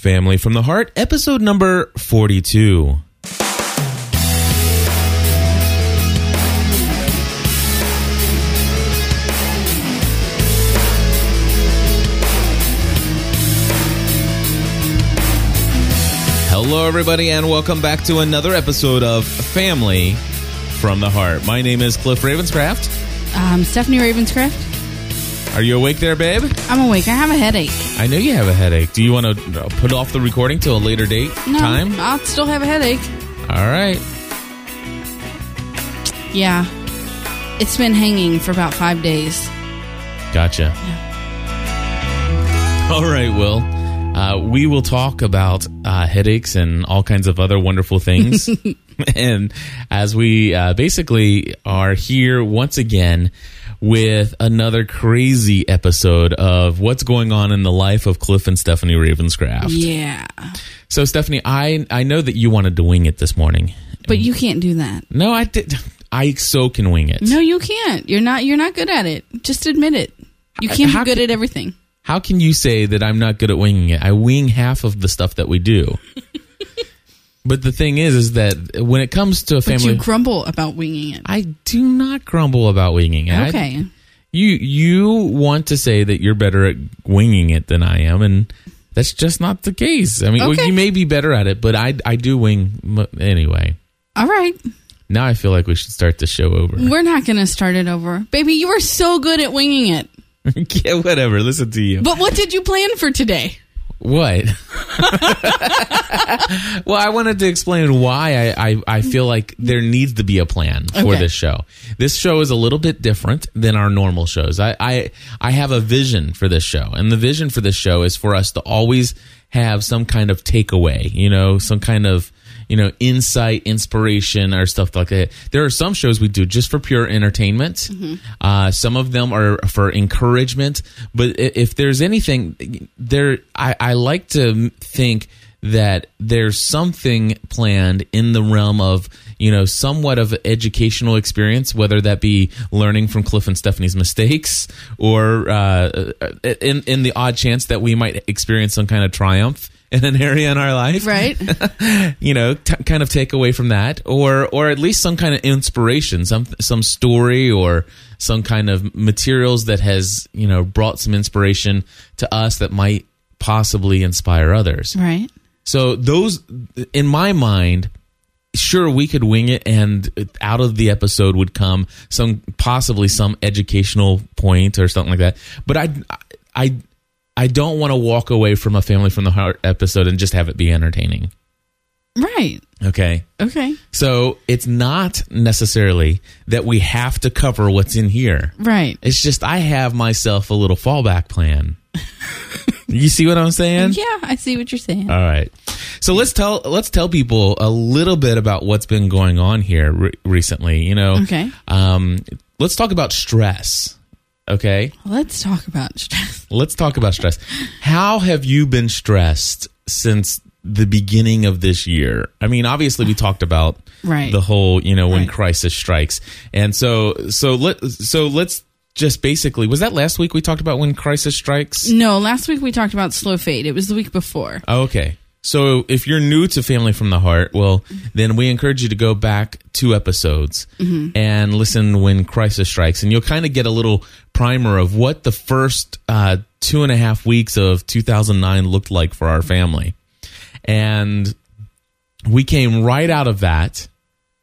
Family from the Heart, episode number 42. Hello, everybody, and welcome back to another episode of Family from the Heart. My name is Cliff Ravenscraft. Um, Stephanie Ravenscraft. Are you awake there, babe? I'm awake. I have a headache. I know you have a headache. Do you want to put off the recording till a later date No, time? I'll still have a headache. All right. Yeah. It's been hanging for about five days. Gotcha. All right, Will. Uh, we will talk about uh, headaches and all kinds of other wonderful things. and as we uh, basically are here once again with another crazy episode of what's going on in the life of Cliff and Stephanie Ravenscraft. Yeah. So, Stephanie, I I know that you wanted to wing it this morning. But you can't do that. No, I did. I so can wing it. No, you can't. You're not you're not good at it. Just admit it. You can't How be good can- at everything. How can you say that I'm not good at winging it? I wing half of the stuff that we do. but the thing is, is that when it comes to a But family, you grumble about winging it. I do not grumble about winging it. I- Okay. you you want to say that you're better at winging it than I am, and that's just not the case. I mean, well, you may be better at it, but I I do wing anyway. All right. Now I feel like we should start the show over. We're not going to start it over. Baby, you were so good at winging it. yeah, whatever. Listen to you. But what did you plan for today? What? well, I wanted to explain why I, I, I feel like there needs to be a plan for Okay. this show. This show is a little bit different than our normal shows. I, I I have a vision for this show, and the vision for this show is for us to always have some kind of takeaway, you know, some kind of you know insight, inspiration, or stuff like that. There are some shows we do just for pure entertainment. Uh, some of them are for encouragement. But if there's anything there, I, I like to think that there's something planned in the realm of you know somewhat of educational experience whether that be learning from cliff and stephanie's mistakes or uh, in, in the odd chance that we might experience some kind of triumph in an area in our life Right? you know t- kind of take away from that or or at least some kind of inspiration some some story or some kind of materials that has you know brought some inspiration to us that might possibly inspire others right. so those, in my mind, sure we could wing it, and out of the episode would come some possibly some educational point or something like that. But I, I, I don't want to walk away from a family from the heart episode and just have it be entertaining. Right. Okay. Okay. So it's not necessarily that we have to cover what's in here. Right. It's just I have myself a little fallback plan. you see what I'm saying? Yeah, I see what you're saying. All right. So let's tell let's tell people a little bit about what's been going on here re- recently. You know, Okay. Um, let's talk about stress. Okay, Let's talk about stress. let's talk about stress. How have you been stressed since the beginning of this year? I mean, obviously we talked about Right. the whole you know when Right. crisis strikes, and so so let so let's just basically was that last week we talked about when crisis strikes. No, last week we talked about slow fade. It was the week before. Oh, Okay. So if you're new to Family from the Heart, well, then we encourage you to go back two episodes and listen when crisis strikes, and you'll kind of get a little primer of what the first uh, two and a half weeks of 2009 looked like for our family. And we came right out of that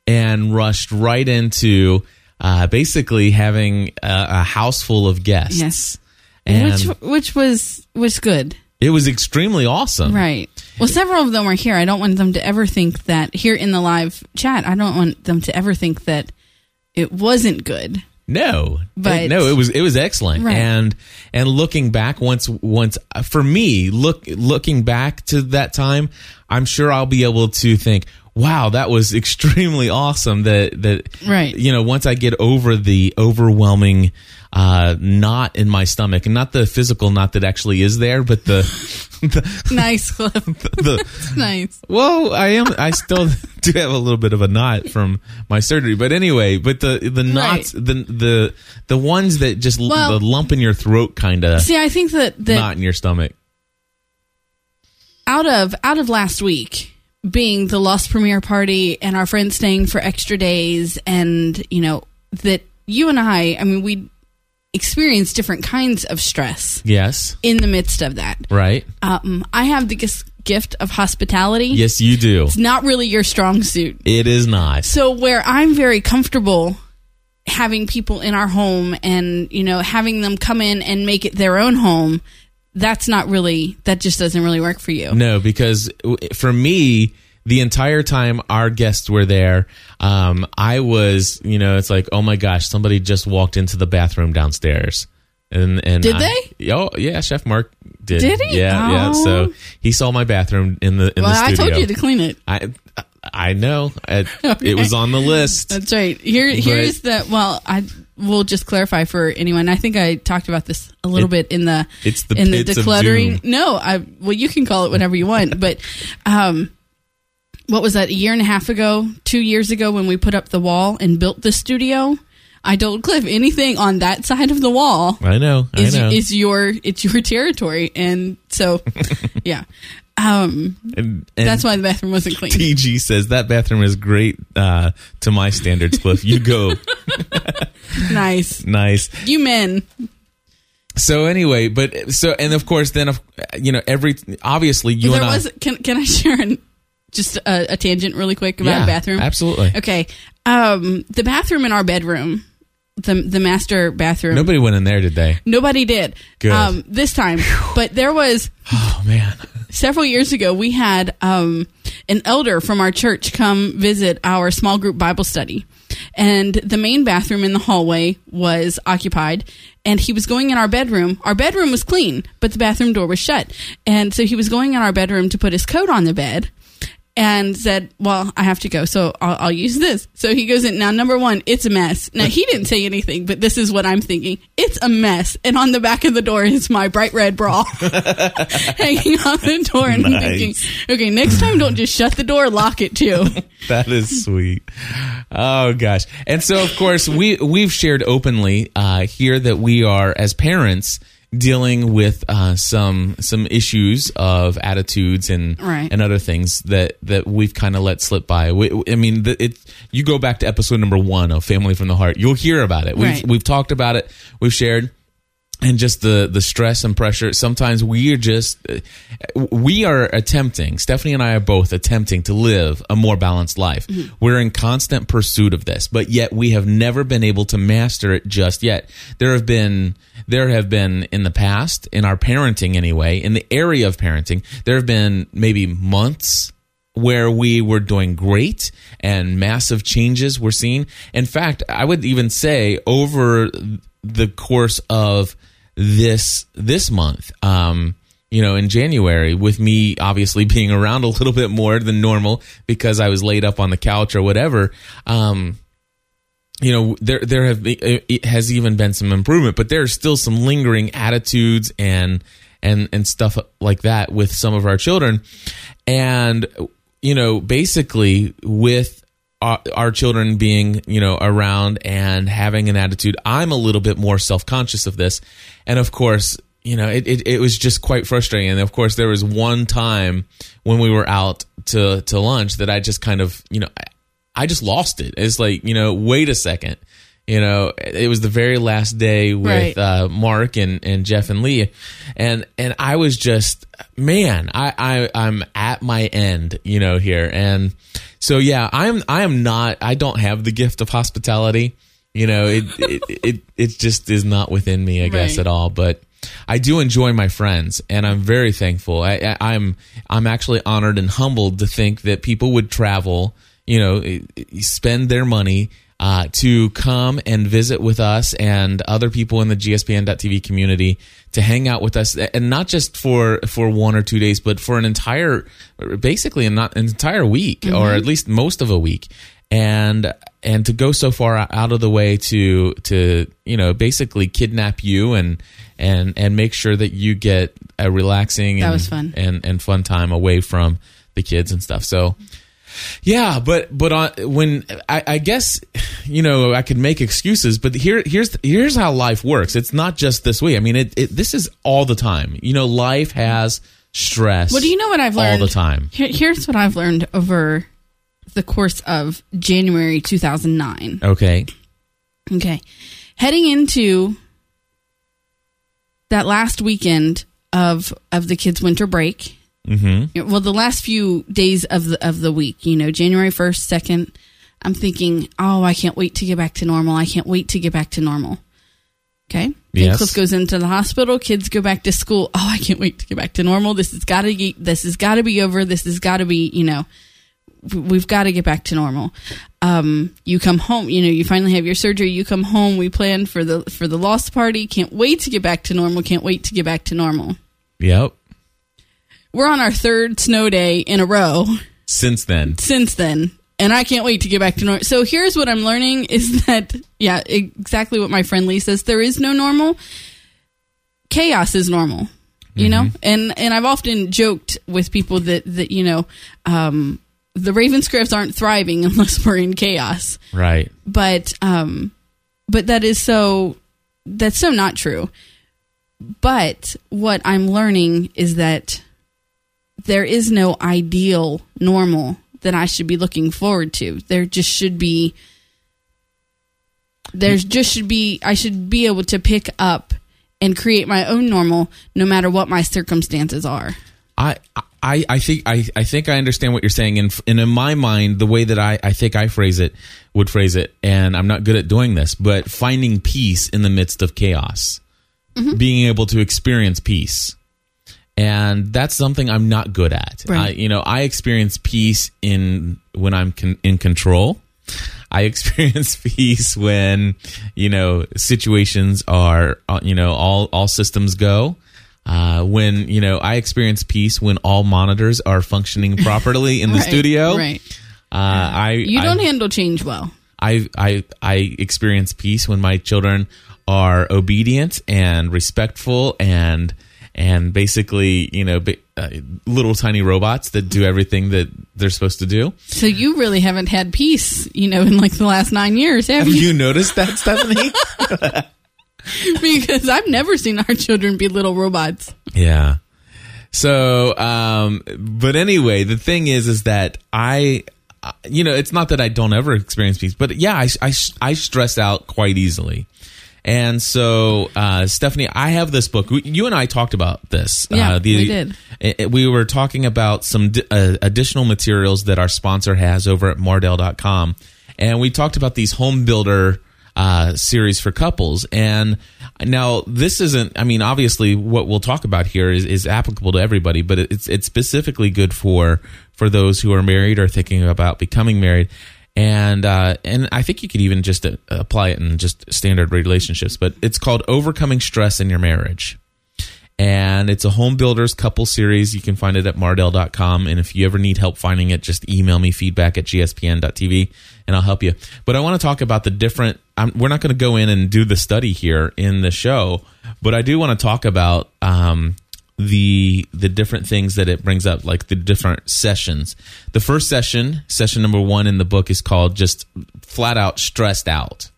and rushed right into uh, basically having a, a house full of guests. Yes. And which which was was good. it was extremely awesome. Right. Well, several of them are here. I don't want them to ever think that here in the live chat. I don't want them to ever think that it wasn't good. No, But- no, it was it was excellent. Right. And and looking back once once for me look looking back to that time, I'm sure I'll be able to think, wow, that was extremely awesome. That that Right. you know once I get over the overwhelming uh, knot in my stomach, and not the physical knot that actually is there, but the the, Nice, Cliff. the nice. well, I am. I still do have a little bit of a knot from my surgery, but anyway, but the the knots, the the the ones that just Well- the lump in your throat kind of See, I think that that knot in your stomach. out of out of last week being the Lost premiere party and our friends staying for extra days, and you know that you and I, I mean, we experienced different kinds of stress Yes. in the midst of that. Right. Um, I have the gift of hospitality. Yes, you do. It's not really your strong suit. It is not. So where I'm very comfortable having people in our home and you know having them come in and make it their own home, that's not really that just doesn't really work for you. No, because for me, the entire time our guests were there, um, I was, you know, it's like, oh my gosh, somebody just walked into the bathroom downstairs. And, and Did I- Oh yeah, Chef Mark did. Did he? Yeah, yeah. Oh. So he saw my bathroom in the in well, the I told you to clean it. I I know it, it was on the list. That's right. Here, here's the. Well, I will just clarify for anyone. I think I talked about this a little It- bit in the it's the in the decluttering. No, I well, you can call it whatever you want, but um, what was that? A year and a half ago, two years ago, when we put up the wall and built the studio. I told Cliff anything on that side of the wall I know. I is know. is your it's your territory, and so yeah, um, and, and that's why the bathroom wasn't clean. TG says that bathroom is great uh, to my standards, Cliff. You go. nice, nice. you men. So anyway, but so and of course then of you know every obviously you there and I can can I share an, just a, a tangent really quick about yeah, a bathroom? absolutely. Okay, um, the bathroom in our bedroom, the the master bathroom. Nobody went in there, did they? Nobody did. Good. Um, this time, but there was Oh man, several years ago. We had um, an elder from our church come visit our small group Bible study, and the main bathroom in the hallway was occupied. And he was going in our bedroom. Our bedroom was clean, but the bathroom door was shut. And so he was going in our bedroom to put his coat on the bed and said, Well, I have to go, so I'll, I'll use this. So he goes in. Now, number one, it's a mess. Now, he didn't say anything, but this is what I'm thinking. It's a mess. And on the back of the door is my bright red bra hanging on the door. And I'm thinking, Okay, next time, don't just shut the door, lock it too. that is sweet. Oh gosh, and so of course we we've shared openly uh, here that we are as parents dealing with uh, some some issues of attitudes and Right. and other things that that we've kind of let slip by. We, I mean, the, it you go back to episode number one of Family from the Heart, you'll hear about it. We've Right. we've talked about it. We've shared and just the the stress and pressure sometimes we are just uh, we are attempting stephanie and i are both attempting to live a more balanced life. Mm-hmm. We're in constant pursuit of this but yet we have never been able to master it just yet. There have been there have been in the past in our parenting anyway in the area of parenting there have been maybe months where we were doing great and massive changes were seen. In fact, I would even say over the course of this this month, um, you know, in January, with me obviously being around a little bit more than normal because I was laid up on the couch or whatever. Um, you know there there have it has even been some improvement but there's still some lingering attitudes and and and stuff like that with some of our children and you know basically with our, our children being you know around and having an attitude i'm a little bit more self-conscious of this and of course you know it, it, it was just quite frustrating and of course there was one time when we were out to to lunch that i just kind of you know I, I just lost it. It's like, you know, wait a second. You know, it was the very last day with Right. uh, Mark and, and Jeff and Lee, and and I was just, man, I, I I'm at my end, you know, here, and so yeah, I'm I am not, I don't have the gift of hospitality, you know, it it it, it just is not within me, I guess, Right. at all, but. I do enjoy my friends, and I'm very thankful. I, I, I'm I'm actually honored and humbled to think that people would travel, you know, eh, eh, spend their money uh, to come and visit with us and other people in the GSPN.TV community to hang out with us, and not just for for one or two days, but for an entire, basically, an, an entire week, or at least most of a week, and and to go so far out of the way to to you know basically kidnap you and and and make sure that you get a relaxing That and, was fun. and and fun time away from the kids and stuff. So yeah, but but on, when I, I guess you know I could make excuses, but here here's here's how life works. It's not just this way. I mean, it, it this is all the time. You know, life has stress. Well, do you know what I've learned all the time? Here- here's what I've learned over the course of January 2009. Okay. Okay. Heading into that last weekend of of the kids' winter break. Mm-hmm. Well, the last few days of the of the week, you know, January first, second. I'm thinking, oh, I can't wait to get back to normal. I can't wait to get back to normal. Okay. Yes. Cliff goes into the hospital. Kids go back to school. Oh, I can't wait to get back to normal. This has got to be. This has got to be over. This has got to be. You know, we've got to get back to normal. Um, you come home, you know, you finally have your surgery. You come home. We plan for the for the lost party. Can't wait to get back to normal. Can't wait to get back to normal. Yep. We're on our third snow day in a row Since then, since then, and I can't wait to get back to normal. So here's what I'm learning is that yeah, exactly what my friend Lee says. There is no normal. Chaos is normal. You know, and and I've often joked with people that that you know, um, the Ravenscrafts aren't thriving unless we're in chaos. right? but um but that is so that's so not true but what i'm learning is that there is no ideal normal that i should be looking forward to. There just should be there's just should be i should be able to pick up and create my own normal no matter what my circumstances are. I, I, I think I, I think I understand what you're saying, and, and in my mind, the way that I, I think I phrase it would phrase it, and I'm not good at doing this, but finding peace in the midst of chaos, mm-hmm. being able to experience peace, and that's something I'm not good at. Right. I, you know, I experience peace in when I'm con- in control. I experience peace when you know situations are uh, you know all all systems go. Uh, when you know I experience peace when all monitors are functioning properly in the Right, studio. right Uh, I you don't handle change well I I I experience peace when my children are obedient and respectful and and basically you know uh, little tiny robots that do everything that they're supposed to do. so you really haven't had peace you know in like the last nine years have Have you you noticed that, Stephanie? because I've never seen our children be little robots. Yeah. So, um, but anyway, the thing is, is that I, uh, you know, it's not that I don't ever experience peace, but yeah, I, I, I stress out quite easily. And so, uh, Stephanie, I have this book. You and I talked about this. Yeah, uh, we did. it- we were talking about some di- uh, additional materials that our sponsor has over at Mardel.com. And we talked about these home builder uh, series for couples. And now this isn't, I mean, obviously what we'll talk about here is, is applicable to everybody, but it's, it's specifically good for, for those who are married or thinking about becoming married. And, uh, and I think you could even just uh, apply it in just standard relationships, but it's called Overcoming Stress in Your Marriage and it's a home builders couple series. You can find it at mardel.com. And if you ever need help finding it, just email me feedback at gspn.tv and I'll help you. But I want to talk about the different, I'm, we're not going to go in and do the study here in the show, but I do want to talk about, um, the the different things that it brings up like the different sessions. The first session session number one in the book is called just flat out stressed out.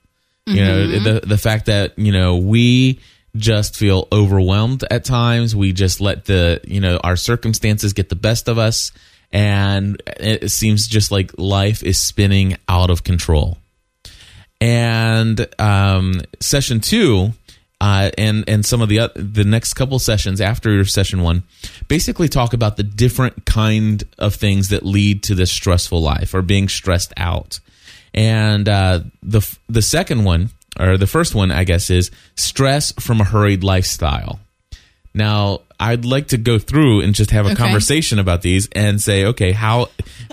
You know the the fact that you know we just feel overwhelmed at times. We just let the you know our circumstances get the best of us. And it seems just like life is spinning out of control. And um, session two uh, and and some of the oth- the next couple sessions after session one basically talk about the different kind of things that lead to this stressful life or being stressed out and uh, the the second one or the first one I guess is stress from a hurried lifestyle. Now I'd like to go through and just have a Okay. conversation about these and say, okay, how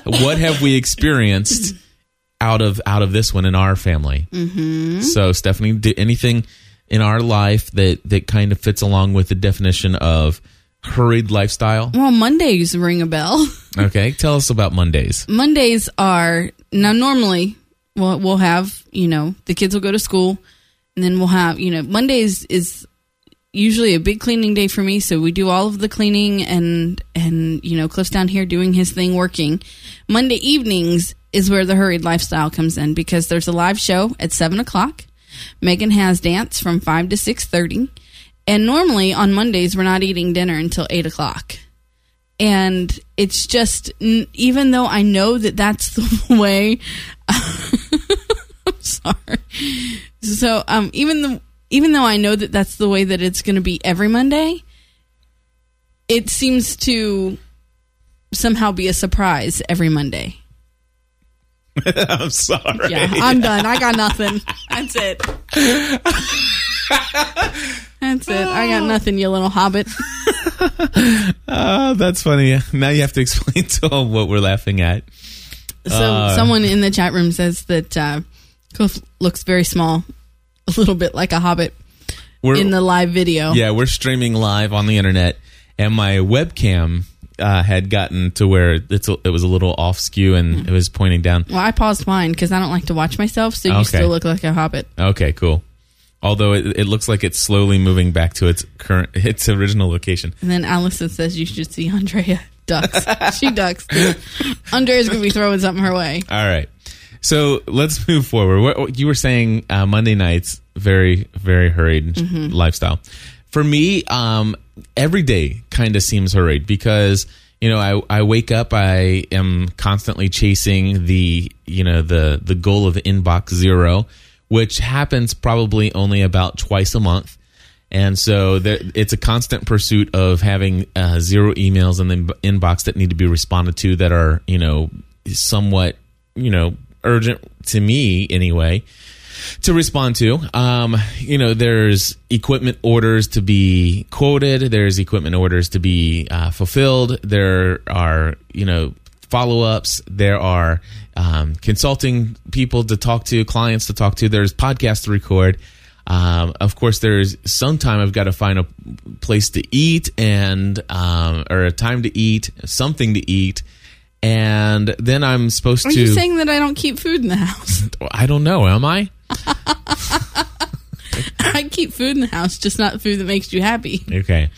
what have we experienced out of out of this one in our family? Mm-hmm. So Stephanie, did anything in our life that that kind of fits along with the definition of hurried lifestyle? Well, Mondays ring a bell. Okay, tell us about Mondays. Mondays are now normally we'll we'll have you know the kids will go to school, and then we'll have you know Mondays is usually a big cleaning day for me. So we do all of the cleaning and and you know Cliff's down here doing his thing working. Monday evenings is where the hurried lifestyle comes in because there's a live show at seven o'clock. Megan has dance from five to six thirty, and normally on Mondays we're not eating dinner until eight o'clock. and it's just even though I know that that's the way. I'm sorry. So um, even the even though I know that that's the way that it's going to be every Monday, it seems to somehow be a surprise every Monday. I'm sorry. Yeah, I'm done. I got nothing. That's it. That's it. I got nothing, you little hobbit. Oh, that's funny. Now you have to explain to them what we're laughing at. So Uh. someone in the chat room says that uh, Cliff looks very small, a little bit like a hobbit in the live video. yeah, we're streaming live on the internet, and my webcam uh, had gotten to where it's a, it was a little off skew and it was pointing down. Well, I paused mine because I don't like to watch myself, so you Okay. still look like a hobbit. Okay, cool. Although it, it looks like it's slowly moving back to its current its original location. And then Allison says you should see Andrea ducks. she ducks. Too. Andrea's gonna be throwing something her way. All right. So let's move forward. What, what you were saying uh, Monday nights, very, very hurried lifestyle. For me, um, every day kind of seems hurried because you know I, I wake up, I am constantly chasing the you know the the goal of inbox zero, which happens probably only about twice a month. And so there, it's a constant pursuit of having uh, zero emails in the inbox that need to be responded to that are, you know, somewhat, you know, urgent to me anyway to respond to. Um, you know, there's equipment orders to be quoted. There's equipment orders to be uh, fulfilled. There are, you know, follow ups. There are um, consulting people to talk to, clients to talk to. There's podcasts to record. Um, of course, there's sometime I've got to find a place to eat and um, or a time to eat, something to eat, and then I'm supposed Are to. Are you saying that I don't keep food in the house? I don't know. Am I? I keep food in the house, just not food that makes you happy. Okay.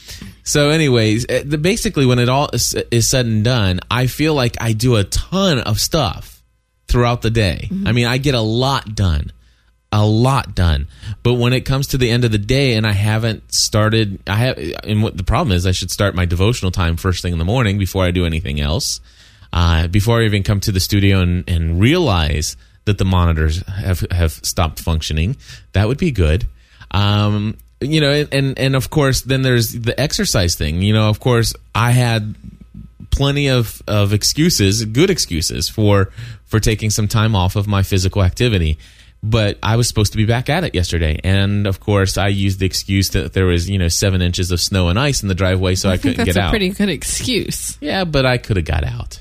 So, anyways, the, basically, when it all is, is said and done, I feel like I do a ton of stuff throughout the day. I mean, I get a lot done, a lot done. But when it comes to the end of the day, and I haven't started, I have, and what the problem is, I should start my devotional time first thing in the morning before I do anything else. Uh, before I even come to the studio and, and realize that the monitors have have stopped functioning, that would be good. Um, you know, and and of course, then there's the exercise thing. You know, of course, I had plenty of of excuses, good excuses for for taking some time off of my physical activity. But I was supposed to be back at it yesterday, and of course, I used the excuse that there was you know seven inches of snow and ice in the driveway, so I, I couldn't that's get a out. pretty good excuse. Yeah, but I could have got out.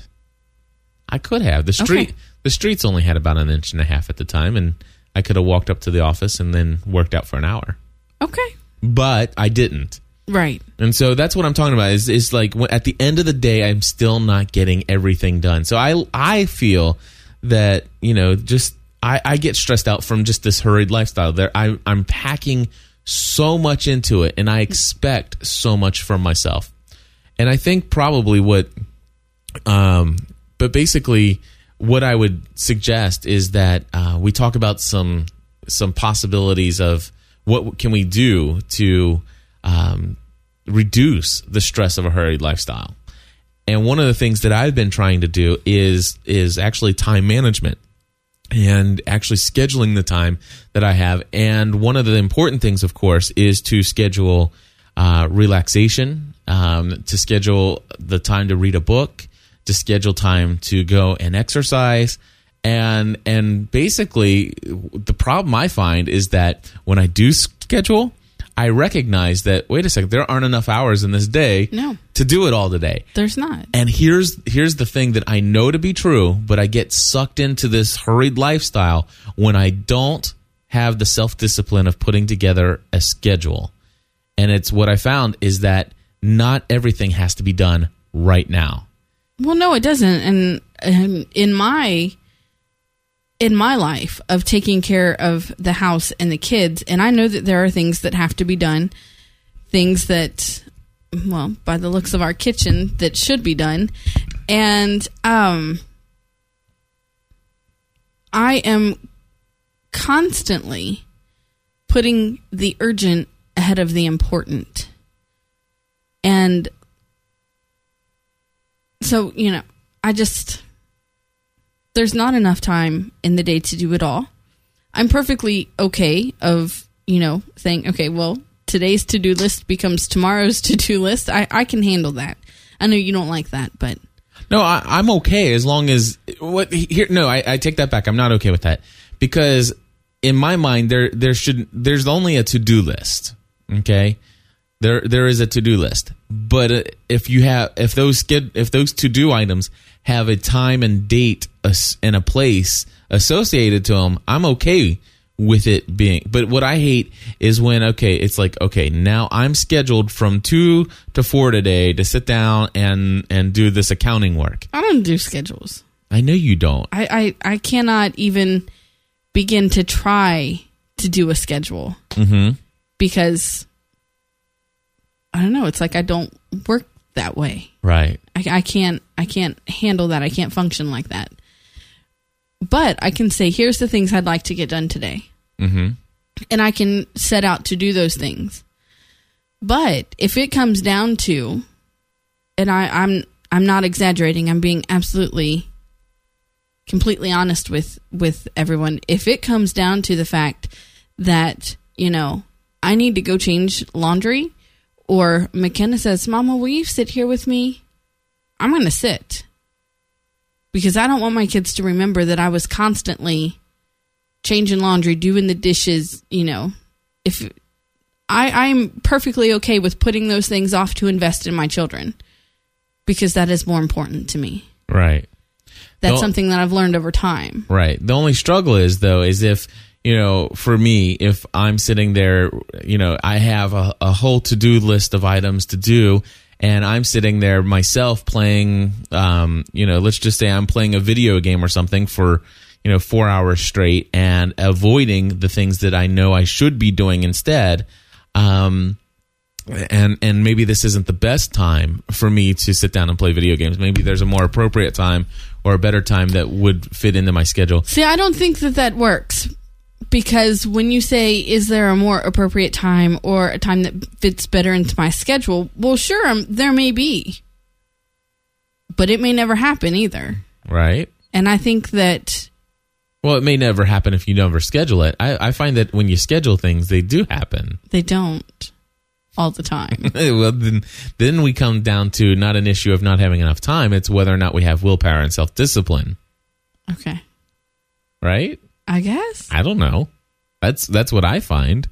I could have. The street Okay. The streets only had about an inch and a half at the time and I could have walked up to the office and then worked out for an hour. Okay. But I didn't. Right. And so that's what I'm talking about is is like at the end of the day I'm still not getting everything done. So I I feel that, you know, just I, I get stressed out from just this hurried lifestyle. There I I'm packing so much into it and I expect so much from myself. And I think probably what um, but basically, what I would suggest is that uh, we talk about some some possibilities of what can we do to um, reduce the stress of a hurried lifestyle. And one of the things that I've been trying to do is is actually time management and actually scheduling the time that I have. And one of the important things, of course, is to schedule uh, relaxation, um, to schedule the time to read a book, to schedule time to go and exercise. And and basically, the problem I find is that when I do schedule, I recognize that wait a second, there aren't enough hours in this day No. to do it all today. There's not. And here's here's the thing that I know to be true, but I get sucked into this hurried lifestyle when I don't have the self-discipline of putting together a schedule. And it's what I found is that not everything has to be done right now. Well, no, it doesn't. And, and in my in my life of taking care of the house and the kids, and I know that there are things that have to be done, things that, well, by the looks of our kitchen, that should be done, and um, I am constantly putting the urgent ahead of the important, and so you know, I just there's not enough time in the day to do it all. I'm perfectly okay of you know saying, okay, well, today's to do list becomes tomorrow's to do list. I I can handle that. I know you don't like that, but No, I, I'm okay as long as what here. No, I, I take that back. I'm not okay with that because in my mind there there should there's only a to do list. Okay, there there is a to do list, but uh, if you have if those skid if those to do items have a time and date and a place associated to them, I'm okay with it being. But what I hate is when okay, it's like okay, now I'm scheduled from two to four today to sit down and and do this accounting work. I don't do schedules. I know you don't. I I, I cannot even begin to try to do a schedule Mm-hmm. because I don't know. It's like I don't work that way. Right. I, I can't I can't handle that. I can't function like that. But I can say, here's the things I'd like to get done today, Mm-hmm. and I can set out to do those things. But if it comes down to, and I, I'm I'm not exaggerating. I'm being absolutely, completely honest with with everyone. If it comes down to the fact that you know I need to go change laundry, or McKenna says, "Mama, will you sit here with me?" I'm going to sit because I don't want my kids to remember that I was constantly changing laundry, doing the dishes. You know, if I, I'm perfectly okay with putting those things off to invest in my children because that is more important to me. Right. That's Don't- something that I've learned over time. Right. The only struggle is though is if you know, for me, if I'm sitting there, you know, I have a, a whole to do list of items to do, and I'm sitting there myself playing, um, you know, let's just say I'm playing a video game or something for, you know, four hours straight and avoiding the things that I know I should be doing instead. Um, and and maybe this isn't the best time for me to sit down and play video games. Maybe there's a more appropriate time or a better time that would fit into my schedule. See, I don't think that that works because when you say, is there a more appropriate time or a time that fits better into my schedule? Well, sure, um, there may be, but it may never happen either. Right. And I think that, Well, it may never happen if you never schedule it. I, I find that when you schedule things, they do happen. they don't all the time. well, then, then we come down to not an issue of not having enough time. It's whether or not we have willpower and self discipline. okay. Right? I guess. I don't know. That's that's what I find.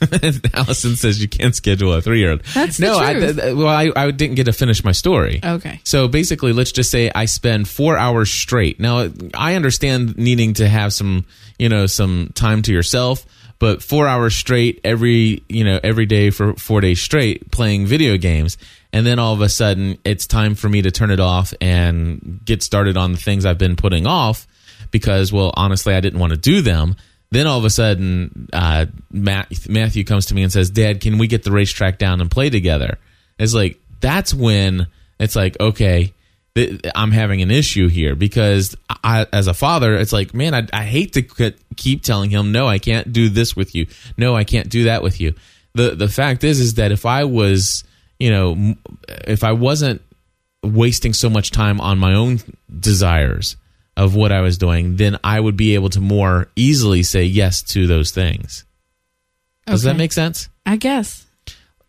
Allison says you can't schedule a three year old. That's the no. I, th- well, I, I didn't get to finish my story. Okay. So basically, let's just say I spend four hours straight. Now, I understand needing to have some, you know, some time to yourself, but four hours straight every, you know, every day for four days straight playing video games. And then all of a sudden, it's time for me to turn it off and get started on the things I've been putting off because, well, honestly, I didn't want to do them. Then all of a sudden, uh, Matt, Matthew comes to me and says, Dad, can we get the racetrack down and play together? It's like, that's when it's like, okay, th- I'm having an issue here because I, as a father, it's like, man, I, I hate to keep telling him, no, I can't do this with you. No, I can't do that with you. The, the fact is, is that if I was, you know, if I wasn't wasting so much time on my own desires of what I was doing, then I would be able to more easily say yes to those things. Does that make sense? I guess.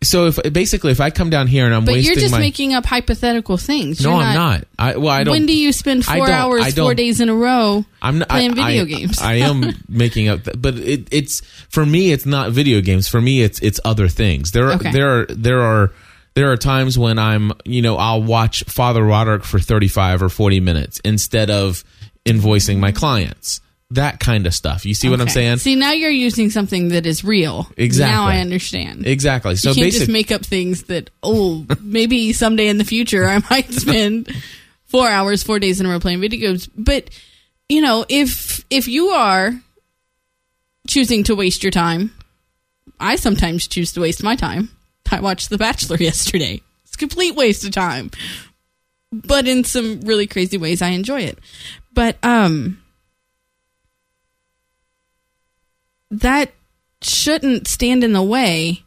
So if basically if I come down here and I'm But wasting you're just my making up hypothetical things. no, You're I'm not. I well, I don't. when do you spend four hours, four days in a row? I'm not, playing I, video I- games. I am making up, th- but it, it's for me. It's not video games. For me, it's it's other things. There are Okay. there are there are there are times when I'm you know I'll watch Father Roderick for 35 or 40 minutes instead of invoicing my clients. That kind of stuff. You see what I'm saying? See, now you're using something that is real. Exactly. Now I understand. Exactly. So you can't basically, just make up things that oh maybe someday in the future I might spend four hours, four days in a row playing video games. But you know, if if you are choosing to waste your time, I sometimes choose to waste my time. I watched The Bachelor yesterday. It's a complete waste of time, but in some really crazy ways, I enjoy it. But um, that shouldn't stand in the way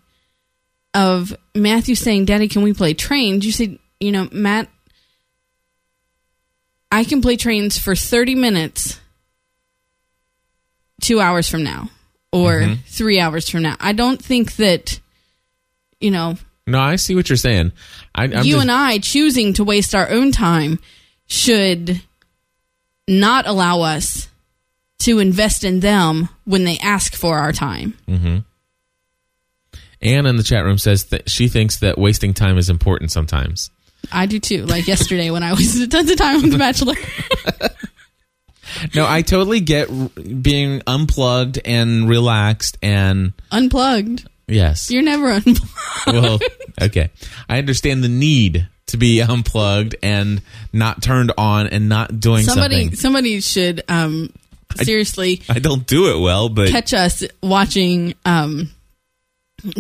of Matthew saying, "Daddy, can we play trains?" You said, you know, Matt I can play trains for 30 minutes two hours from now or Mm-hmm. three hours from now. I don't think that, you know, No, I see what you're saying. I, I'm you just- and I choosing to waste our own time should not allow us to invest in them when they ask for our time. Mm-hmm. Anne in the chat room says that she thinks that wasting time is important sometimes. I do too. Like yesterday when I wasted tons of time on The Bachelor. No, I totally get r- being unplugged and relaxed and unplugged. yes. You're never unplugged. well, okay. I understand the need to be unplugged and not turned on and not doing Somebody, something. somebody should um, seriously I don't do it well, but catch us watching um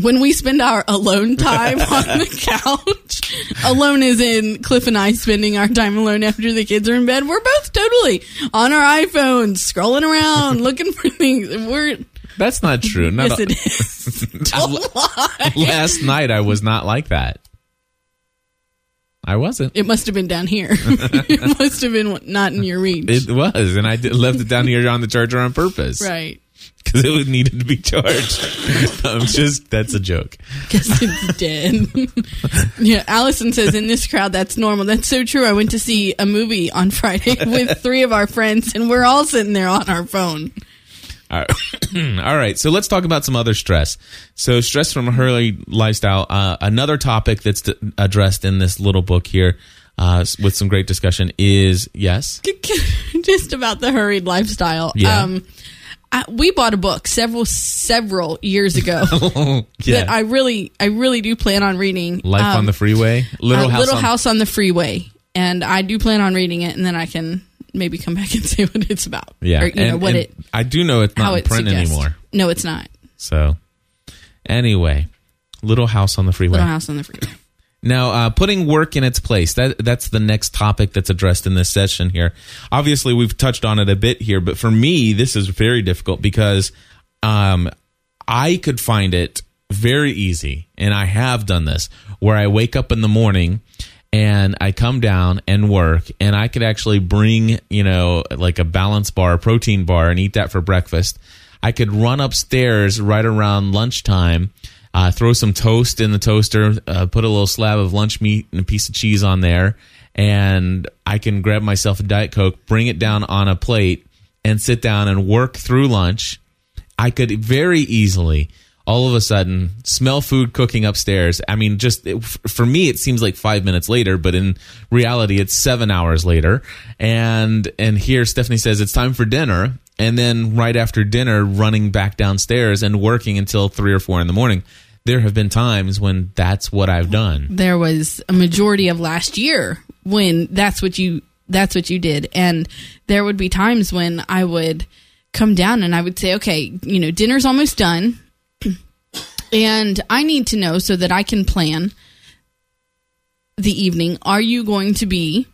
when we spend our alone time on the couch alone is in cliff and i spending our time alone after the kids are in bed we're both totally on our iphones scrolling around looking for things we're that's not true. Not yes it is last night I was not like that. I wasn't. it must have been down here it must have been not in your reach It was, and I did, left it down here on the charger on purpose right because it needed to be charged. I'm just that's a joke. because it's dead. yeah, Allison says in this crowd that's normal. That's so true. I went to see a movie on Friday with three of our friends, and we're all sitting there on our phone. All right. All right. So let's talk about some other stress. So stress from a hurry lifestyle. Uh, another topic that's d- addressed in this little book here, uh, with some great discussion, is yes. Just about the hurried lifestyle. Yeah. Um, I, we bought a book several several years ago yeah. that I really I really do plan on reading. Life Um, on the freeway. Little uh, house. Little on- House on the Freeway, and I do plan on reading it, and then I can maybe come back and say what it's about. Yeah. or, you know what and it I do know it's not in print suggests. anymore. No, it's not. So anyway, little house on the freeway. Little House on the Freeway. Now, uh, putting work in its place. That that's the next topic that's addressed in this session here. Obviously, we've touched on it a bit here, but for me, this is very difficult because um, I could find it very easy, and I have done this, where I wake up in the morning and I come down and work, and I could actually bring you know like a balance bar, a protein bar, and eat that for breakfast. I could run upstairs right around lunchtime uh, throw some toast in the toaster, uh, put a little slab of lunch meat and a piece of cheese on there, and I can grab myself a Diet Coke, bring it down on a plate, and sit down and work through lunch. I could very easily, all of a sudden, smell food cooking upstairs. I mean, just it, for me, it seems like five minutes later, but in reality, it's seven hours later. And and here, Stephanie says it's time for dinner, and then right after dinner, running back downstairs and working until three or four in the morning. There have been times when that's what I've done. There was a majority of last year when that's what you that's what you did, and there would be times when I would come down and I would say, okay, you know, dinner's almost done, and I need to know so that I can plan the evening. Are you going to be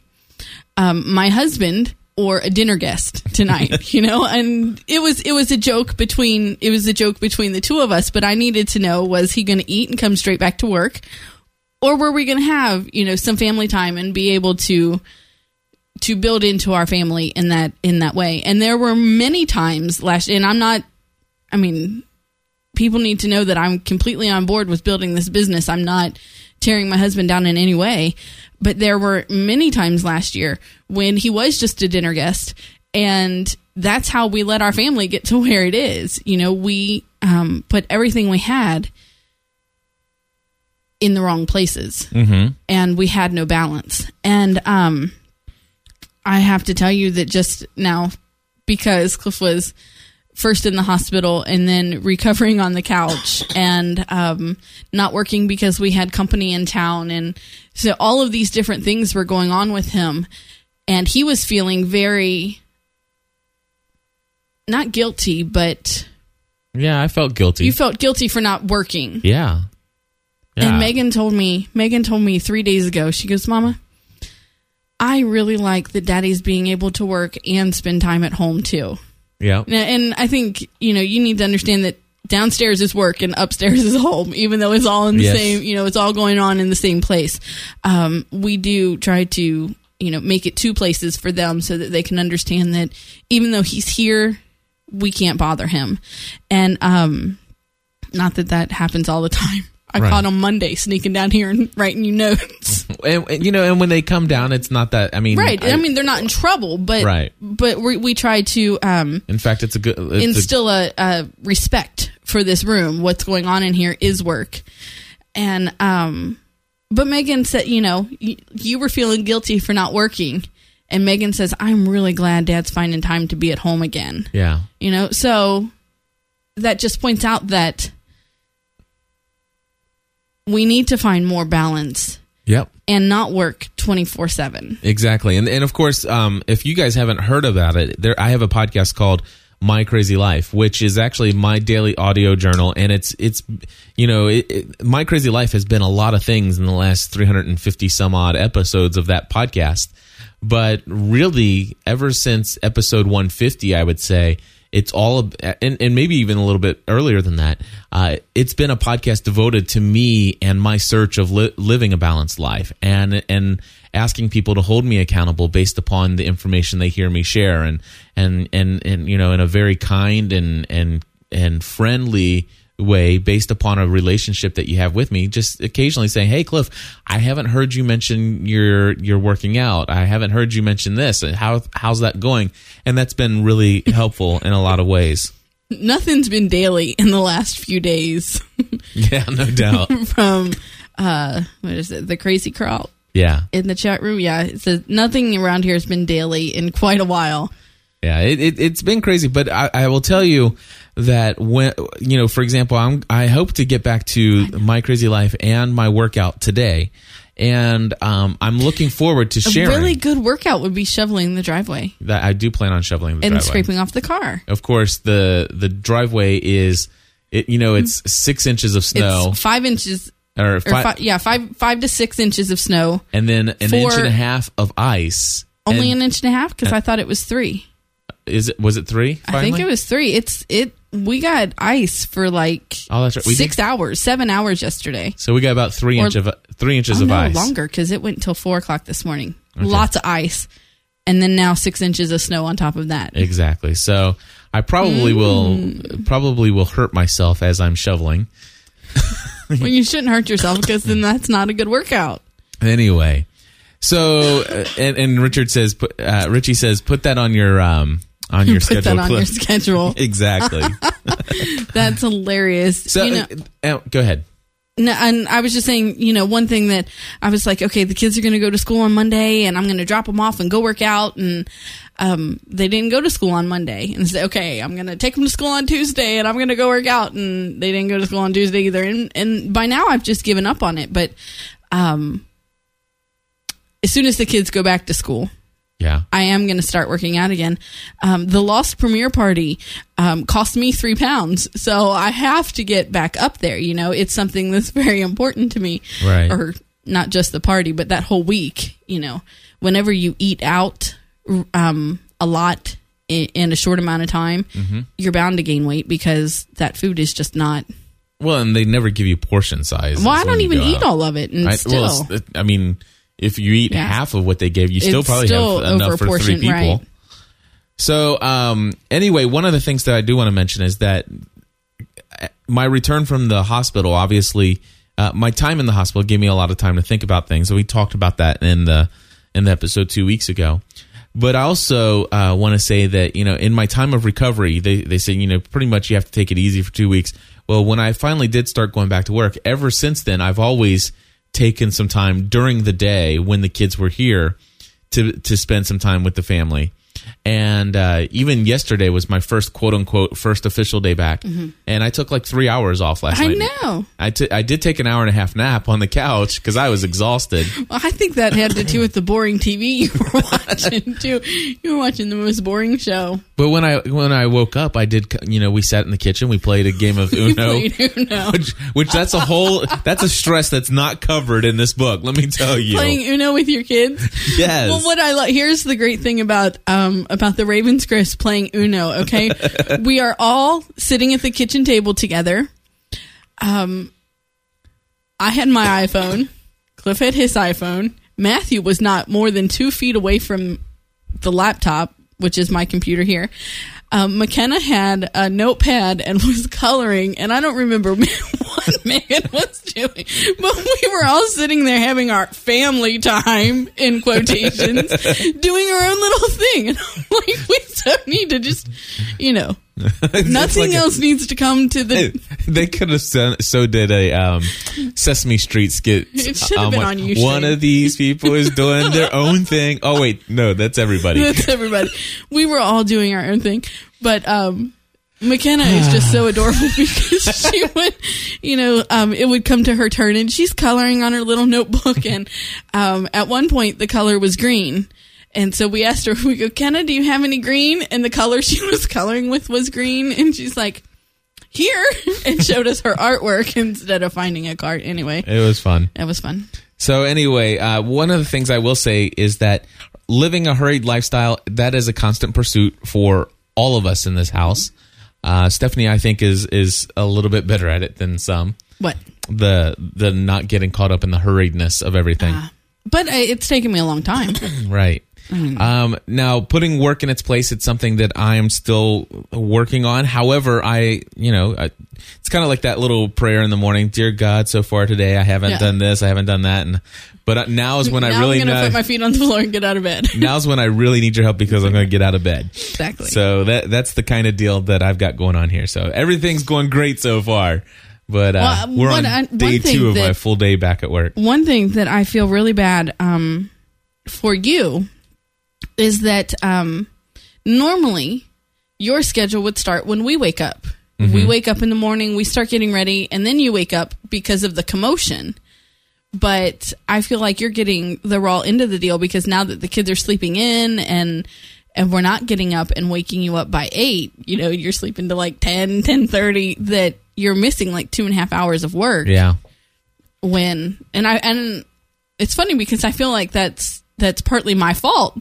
um, my husband or a dinner guest tonight? You know and it was it was a joke between it was a joke between the two of us but i needed to know was he going to eat and come straight back to work? Or were we going to have you know some family time and be able to to build into our family in that in that way? And there were many times last and i'm not i mean people need to know that i'm completely on board with building this business i'm not tearing my husband down in any way but there were many times last year when he was just a dinner guest and that's how we let our family get to where it is you know we um, put everything we had in the wrong places Mm-hmm. and we had no balance. And um, I have to tell you that just now, because Cliff was first in the hospital and then recovering on the couch and um, not working because we had company in town. And so all of these different things were going on with him. And he was feeling very, not guilty, but Yeah, I felt guilty. you felt guilty for not working. yeah. Yeah. And Megan told me, Megan told me three days ago, she goes, Mama, I really like that daddy's being able to work and spend time at home too. Yeah. And- And I think, you know, you need to understand that downstairs is work and upstairs is home, even though it's all in the Yes. same, you know, it's all going on in the same place. Um, we do try to you know, make it two places for them so that they can understand that even though he's here, we can't bother him. And um, not that that happens all the time. I Right. caught him Monday sneaking down here and writing you notes. And, and, you know, and when they come down, it's not that. I mean, right. I, mean, they're not in trouble, but Right. but we, we try to um, in fact, it's a good. It's instill a, a respect for this room. What's going on in here is work, and um, but Megan said, you know, y- you were feeling guilty for not working, and Megan says, I'm really glad Dad's finding time to be at home again. yeah, You know, so that just points out that we need to find more balance yep. and not work 24 7. Exactly, and and of course, um, if you guys haven't heard about it, there I have a podcast called My Crazy Life, which is actually my daily audio journal, and it's it's you know it, it, My Crazy Life has been a lot of things in the last 350 some odd episodes of that podcast, but really ever since episode 150, I would say it's all and, and maybe even a little bit earlier than that uh, it's been a podcast devoted to me and my search of li- living a balanced life and and asking people to hold me accountable based upon the information they hear me share and and and, and you know in a very kind and and and friendly way based upon a relationship that you have with me just occasionally saying hey cliff i haven't heard you mention your you're working out. I haven't heard you mention this. How how's that going? And that's been really helpful in a lot of ways. Nothing's been daily in the last few days. Yeah no doubt. From, uh, what is it, the crazy crawl? Yeah. In the chat room. Yeah, it says nothing around here has been daily in quite a while. Yeah, it, it, it's been crazy, but I, I will tell you that when you know, for example, I'm I hope to get back to my crazy life and my workout today, and um, I'm looking forward to sharing A really good workout would be shoveling the driveway that. I do plan on shoveling the and driveway. scraping off the car. Of course, the the driveway is it. You know, it's six inches of snow, It's five inches, or, or fi- fi- yeah, five five to six inches of snow. and then an inch and a half of ice. Only And an inch and a half because I thought it was three. Is it was it three? I think it was three. It's it. We got ice for like Oh, that's right. We six did- hours, seven hours yesterday. So we got about three Or- inch of three inches Oh, of no, ice. longer because it went until four o'clock this morning. Lots of ice, and then now six inches of snow on top of that. Exactly. So I probably Mm. will probably will hurt myself as I'm shoveling. well, you shouldn't hurt yourself because then that's not a good workout. Anyway, so uh, and, and Richard says, uh, Richie says, put that on your um on your Put schedule. that on your schedule. exactly. That's hilarious. So you know, uh, uh, go ahead. No, and I was just saying, you know, one thing that I was like, okay, the kids are going to go to school on Monday, and I'm going to drop them off and go work out, and um, they didn't go to school on Monday, and say, okay, I'm going to take them to school on Tuesday, and I'm going to go work out, and they didn't go to school on Tuesday either, and and by now I've just given up on it, but um, as soon as the kids go back to school, Yeah. I am going to start working out again. Um, the Lost premiere party um, cost me three pounds, so I have to get back up there. You know, it's something that's very important to me. Right. Or not just the party, but that whole week. You know, whenever you eat out um, a lot in, in a short amount of time, Mm-hmm. you're bound to gain weight because that food is just not. Well, and they never give you portion size. Well, I don't even eat all of it, and I, still. well, I mean, if you eat Yeah. half of what they gave, you still It's probably still have enough for three people. right. So, um, anyway, one of the things that I do want to mention is that my return from the hospital, obviously, uh, my time in the hospital gave me a lot of time to think about things. So we talked about that in the in the episode two weeks ago. But I also uh, want to say that you know, in my time of recovery, they they say you know pretty much you have to take it easy for two weeks. Well, when I finally did start going back to work, ever since then, I've always taken some time during the day when the kids were here to to spend some time with the family. And uh, even yesterday was my first quote unquote first official day back, and I took like three hours off last Mm-hmm. I night. know. I t- I did take an hour and a half nap on the couch because I was exhausted. Well, I think that had to do with the boring TV you were watching too. You were watching the most boring show. But when I when I woke up, I did you know we sat in the kitchen, we played a game of Uno, Uno. which which that's a whole that's a stress that's not covered in this book. Let me tell you. Playing Uno with your kids. yes. Well, what I here's the great thing about um about the Ravenscrafts playing Uno. Okay, we are all sitting at the kitchen table together. Um, I had my iPhone. Cliff had his iPhone. Matthew was not more than two feet away from the laptop, which is my computer here. Um, McKenna had a notepad and was coloring, and I don't remember what Megan was doing, but we were all sitting there having our family time in quotations, doing our own little thing. And I'm like, we don't need to just, you know, nothing like a- else needs to come to the. they could have so, so did a um, Sesame Street skit. It should have um, been like, on you, One of these people is doing their own thing. Oh wait, no, that's everybody. That's everybody. We were all doing our own thing, but um, McKenna is just so adorable because she would, you know, um, it would come to her turn and she's coloring on her little notebook, and um, at one point the color was green. And so we asked her, we go, Kenna, do you have any green? And the color she was coloring with was green. And she's like, here, and showed us her artwork instead of finding a card. Anyway, It was fun. it was fun. So anyway, uh, one of the things I will say is that living a hurried lifestyle that is a constant pursuit for all of us in this house. Uh, Stephanie, I think, is is a little bit better at it than some. What? The the not getting caught up in the hurriedness of everything. But uh, it's taken me a long time. Right. Um, now, putting work in its place, it's something that I am still working on. However, I, you know, I, it's kind of like that little prayer in the morning. Dear God, so far today, I haven't Yeah. done this, I haven't done that, and but uh, now is when I now really I'm gonna know. put my feet on the floor and get out of bed. now's when I really need your help because I'm going to get out of bed. Exactly. So that that's the kind of deal that I've got going on here. So everything's going great so far, but uh, Well, we're one- on I- day two of my full day back at work. One thing that I feel really bad um, for you is that um, normally your schedule would start when we wake up. Mm-hmm. We wake up in the morning, we start getting ready, and then you wake up because of the commotion. But I feel like you're getting the raw end of the deal because now that the kids are sleeping in and and we're not getting up and waking you up by eight, you know, you're sleeping to like 10, 10 that you're missing like two and a half hours of work Yeah. when and I and it's funny because I feel like that's that's partly my fault.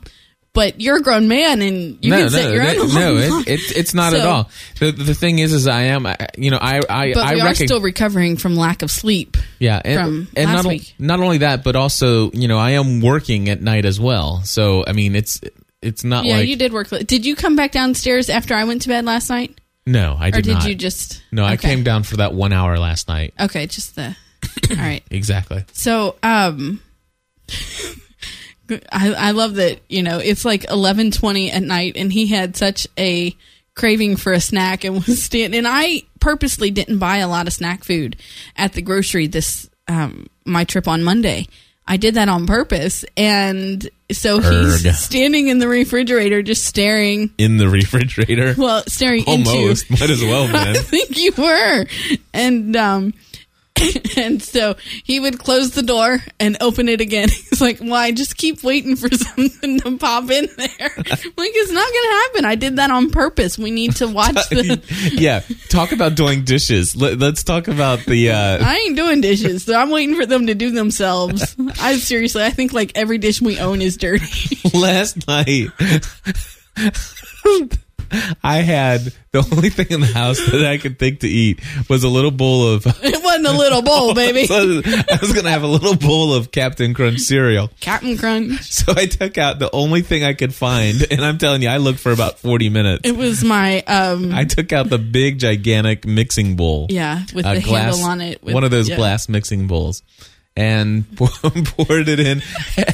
But you're a grown man and you no, can set no, your that- own no, it, it, it's not at all. The, the thing is, is I am, I- you know, I, I, but I we are still recovering from lack of sleep. yeah, and, from and not, o- not only that, but also, you know, I am working at night as well. So, I mean, it's, it's not Yeah, like, you did work. Did you come back downstairs after I went to bed last night, no, I did, or did, not. you just? no, I came down for that one hour last night. Okay, just the. all right. Exactly. So, um, I, I love that, you know, it's like 1120 at night and he had such a craving for a snack and was standing, and I purposely didn't buy a lot of snack food at the grocery this, um, my trip on Monday. I did that on purpose. And so he's Erg. standing in the refrigerator just staring, In the refrigerator. well, staring Almost. into Might as well, man. I think you were. And um and so he would close the door and open it again. He's like, "Why? Just keep waiting for something to pop in there." like it's not going to happen. I did that on purpose. We need to watch the. yeah. Talk about doing dishes. Let, let's talk about the, uh, I ain't doing dishes, so I'm waiting for them to do themselves. I seriously, I think like every dish we own is dirty. last night I had the only thing in the house that I could think to eat was a little bowl of it wasn't a little bowl, baby. I was gonna have a little bowl of Captain Crunch cereal. Captain Crunch. So I took out the only thing I could find, and I'm telling you, I looked for about 40 minutes. It was my um I took out the big, gigantic mixing bowl. yeah with a the glass, handle on it. with- one of those yeah. glass mixing bowls, and poured it in.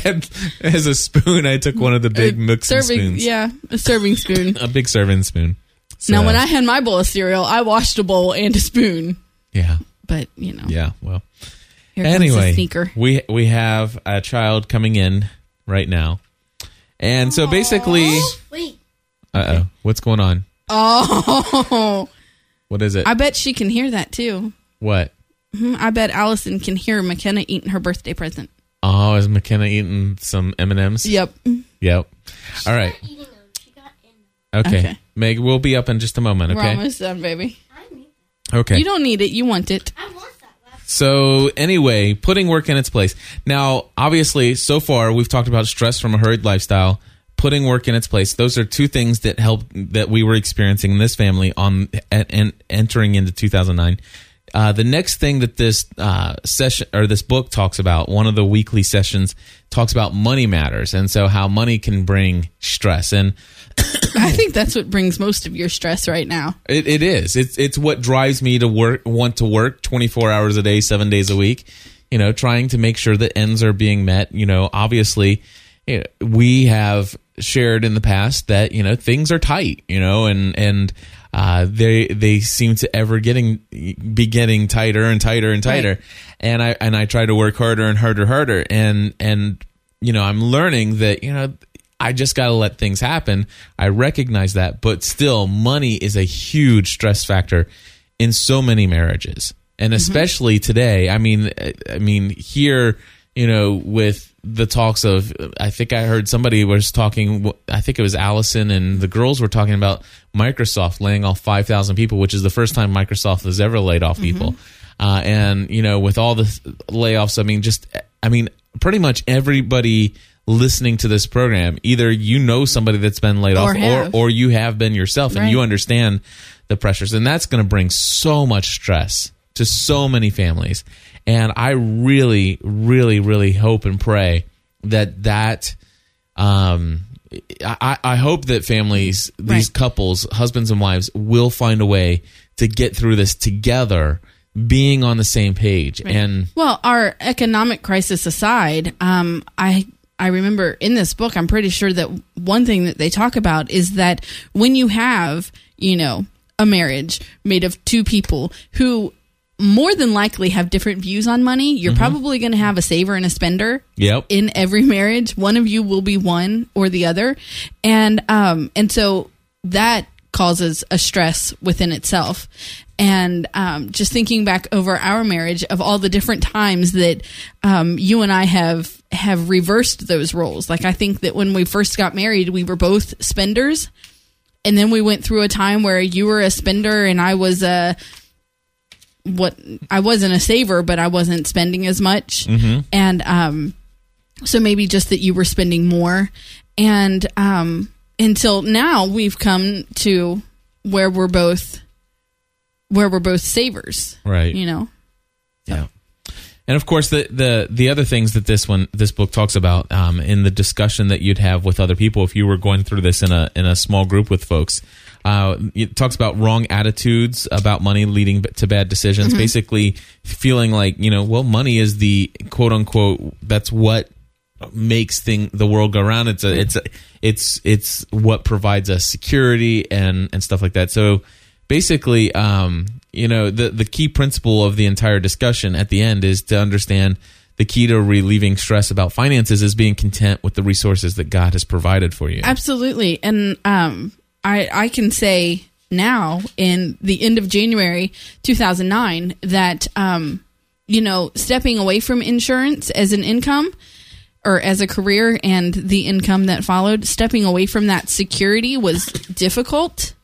And as a spoon, I took one of the big A mixing serving, spoons. Yeah, a serving spoon. a big serving spoon. So, Now, when I had my bowl of cereal, I washed a bowl and a spoon. yeah, But you know, yeah, well, here anyway, the sneaker. we we have a child coming in right now, and so basically, Wait, uh oh, what's going on? Oh, What is it? I bet she can hear that too. what? Mhm, I bet Allison can hear McKenna eating her birthday present. Oh, is McKenna eating some M and M's? Yep. Yep. All right. not eating them. She got in. Okay. Okay. Meg, we'll be up in just a moment. We're Okay. almost done, baby. Okay. You don't need it. You want it. I want that last. So anyway, putting work in its place. Now, obviously, so far we've talked about stress from a hurried lifestyle, putting work in its place. Those are two things that help that we were experiencing in this family on and entering into 2009. Uh, the next thing that this uh, session or this book talks about, one of the weekly sessions talks about money matters, and so how money can bring stress. And I think that's what brings most of your stress right now. It, it is. It's it's what drives me to work. Want to work twenty four hours a day, seven days a week. You know, trying to make sure that ends are being met. You know, obviously, you know, we have shared in the past that you know things are tight. You know, and and uh, they they seem to ever getting be getting tighter and tighter and tighter. Right. And I and I try to work harder and harder, harder. And and you know, I'm learning that you know I just got to let things happen. I recognize that, but still, money is a huge stress factor in so many marriages, and especially today. I mean, I mean here, you know, with the talks of, I think I heard somebody was talking. I think it was Allison and the girls were talking about Microsoft laying off five thousand people, which is the first time Microsoft has ever laid off people. Uh, and you know, with all the layoffs, I mean, just I mean, pretty much everybody listening to this program, either you know somebody that's been laid Or off, have. or or you have been yourself, and Right. you understand the pressures, and that's going to bring so much stress to so many families. And I really, really, really hope and pray that that. Um, I, I hope that families, these Right. couples, husbands and wives, will find a way to get through this together, being on the same page. And Well, our economic crisis aside, um, I I remember in this book, I'm pretty sure that one thing that they talk about is that when you have, you know, a marriage made of two people who more than likely have different views on money, you're probably going to have a saver and a spender yep, in every marriage. One of you will be one or the other, and um, and so that causes a stress within itself. And um, just thinking back over our marriage of all the different times that um, you and I have have reversed those roles. Like I think that when we first got married, we were both spenders, and then we went through a time where you were a spender and I was a what I wasn't a saver, but I wasn't spending as much, and um, so maybe just that you were spending more, and um, until now we've come to where we're both where we're both savers, right. you know. Yeah. And of course, the, the the other things that this one this book talks about um, in the discussion that you'd have with other people if you were going through this in a in a small group with folks, uh, it talks about wrong attitudes about money leading to bad decisions. Basically, feeling like you know, well, money is the quote unquote that's what makes thing the world go around. It's a it's a, it's it's what provides us security and and stuff like that. So basically, um, you know, the the key principle of the entire discussion at the end is to understand the key to relieving stress about finances is being content with the resources that God has provided for you. Absolutely. And um, I, I can say now, in the end of January 2009, that, um, you know, stepping away from insurance as an income or as a career and the income that followed, stepping away from that security was difficult.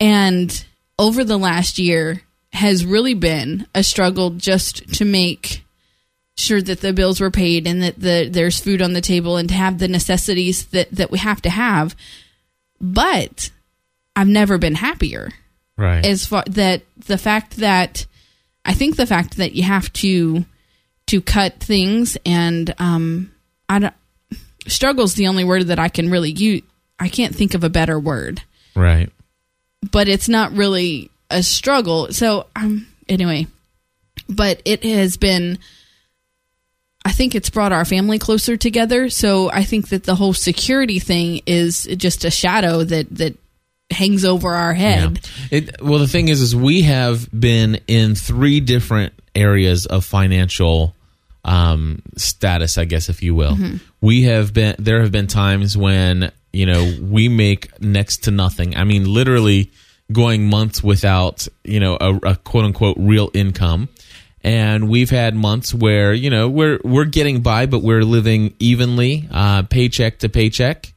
And over the last year has really been a struggle just to make sure that the bills were paid and that the there's food on the table and to have the necessities that that we have to have but i've never been happier right. as far that the fact that i think the fact that you have to to cut things and um i don't struggle's the only word that i can really use i can't think of a better word right. but it's not really a struggle. So, um, anyway, but it has been. I think it's brought our family closer together. So I think that the whole security thing is just a shadow that that hangs over our head. Yeah. It, well, the thing is, is we have been in three different areas of financial um, status, I guess, if you will. We have been there have been times when you know we make next to nothing. I mean, literally going months without you know a, a quote unquote real income. And we've had months where you know we're we're getting by, but we're living evenly, uh, paycheck to paycheck.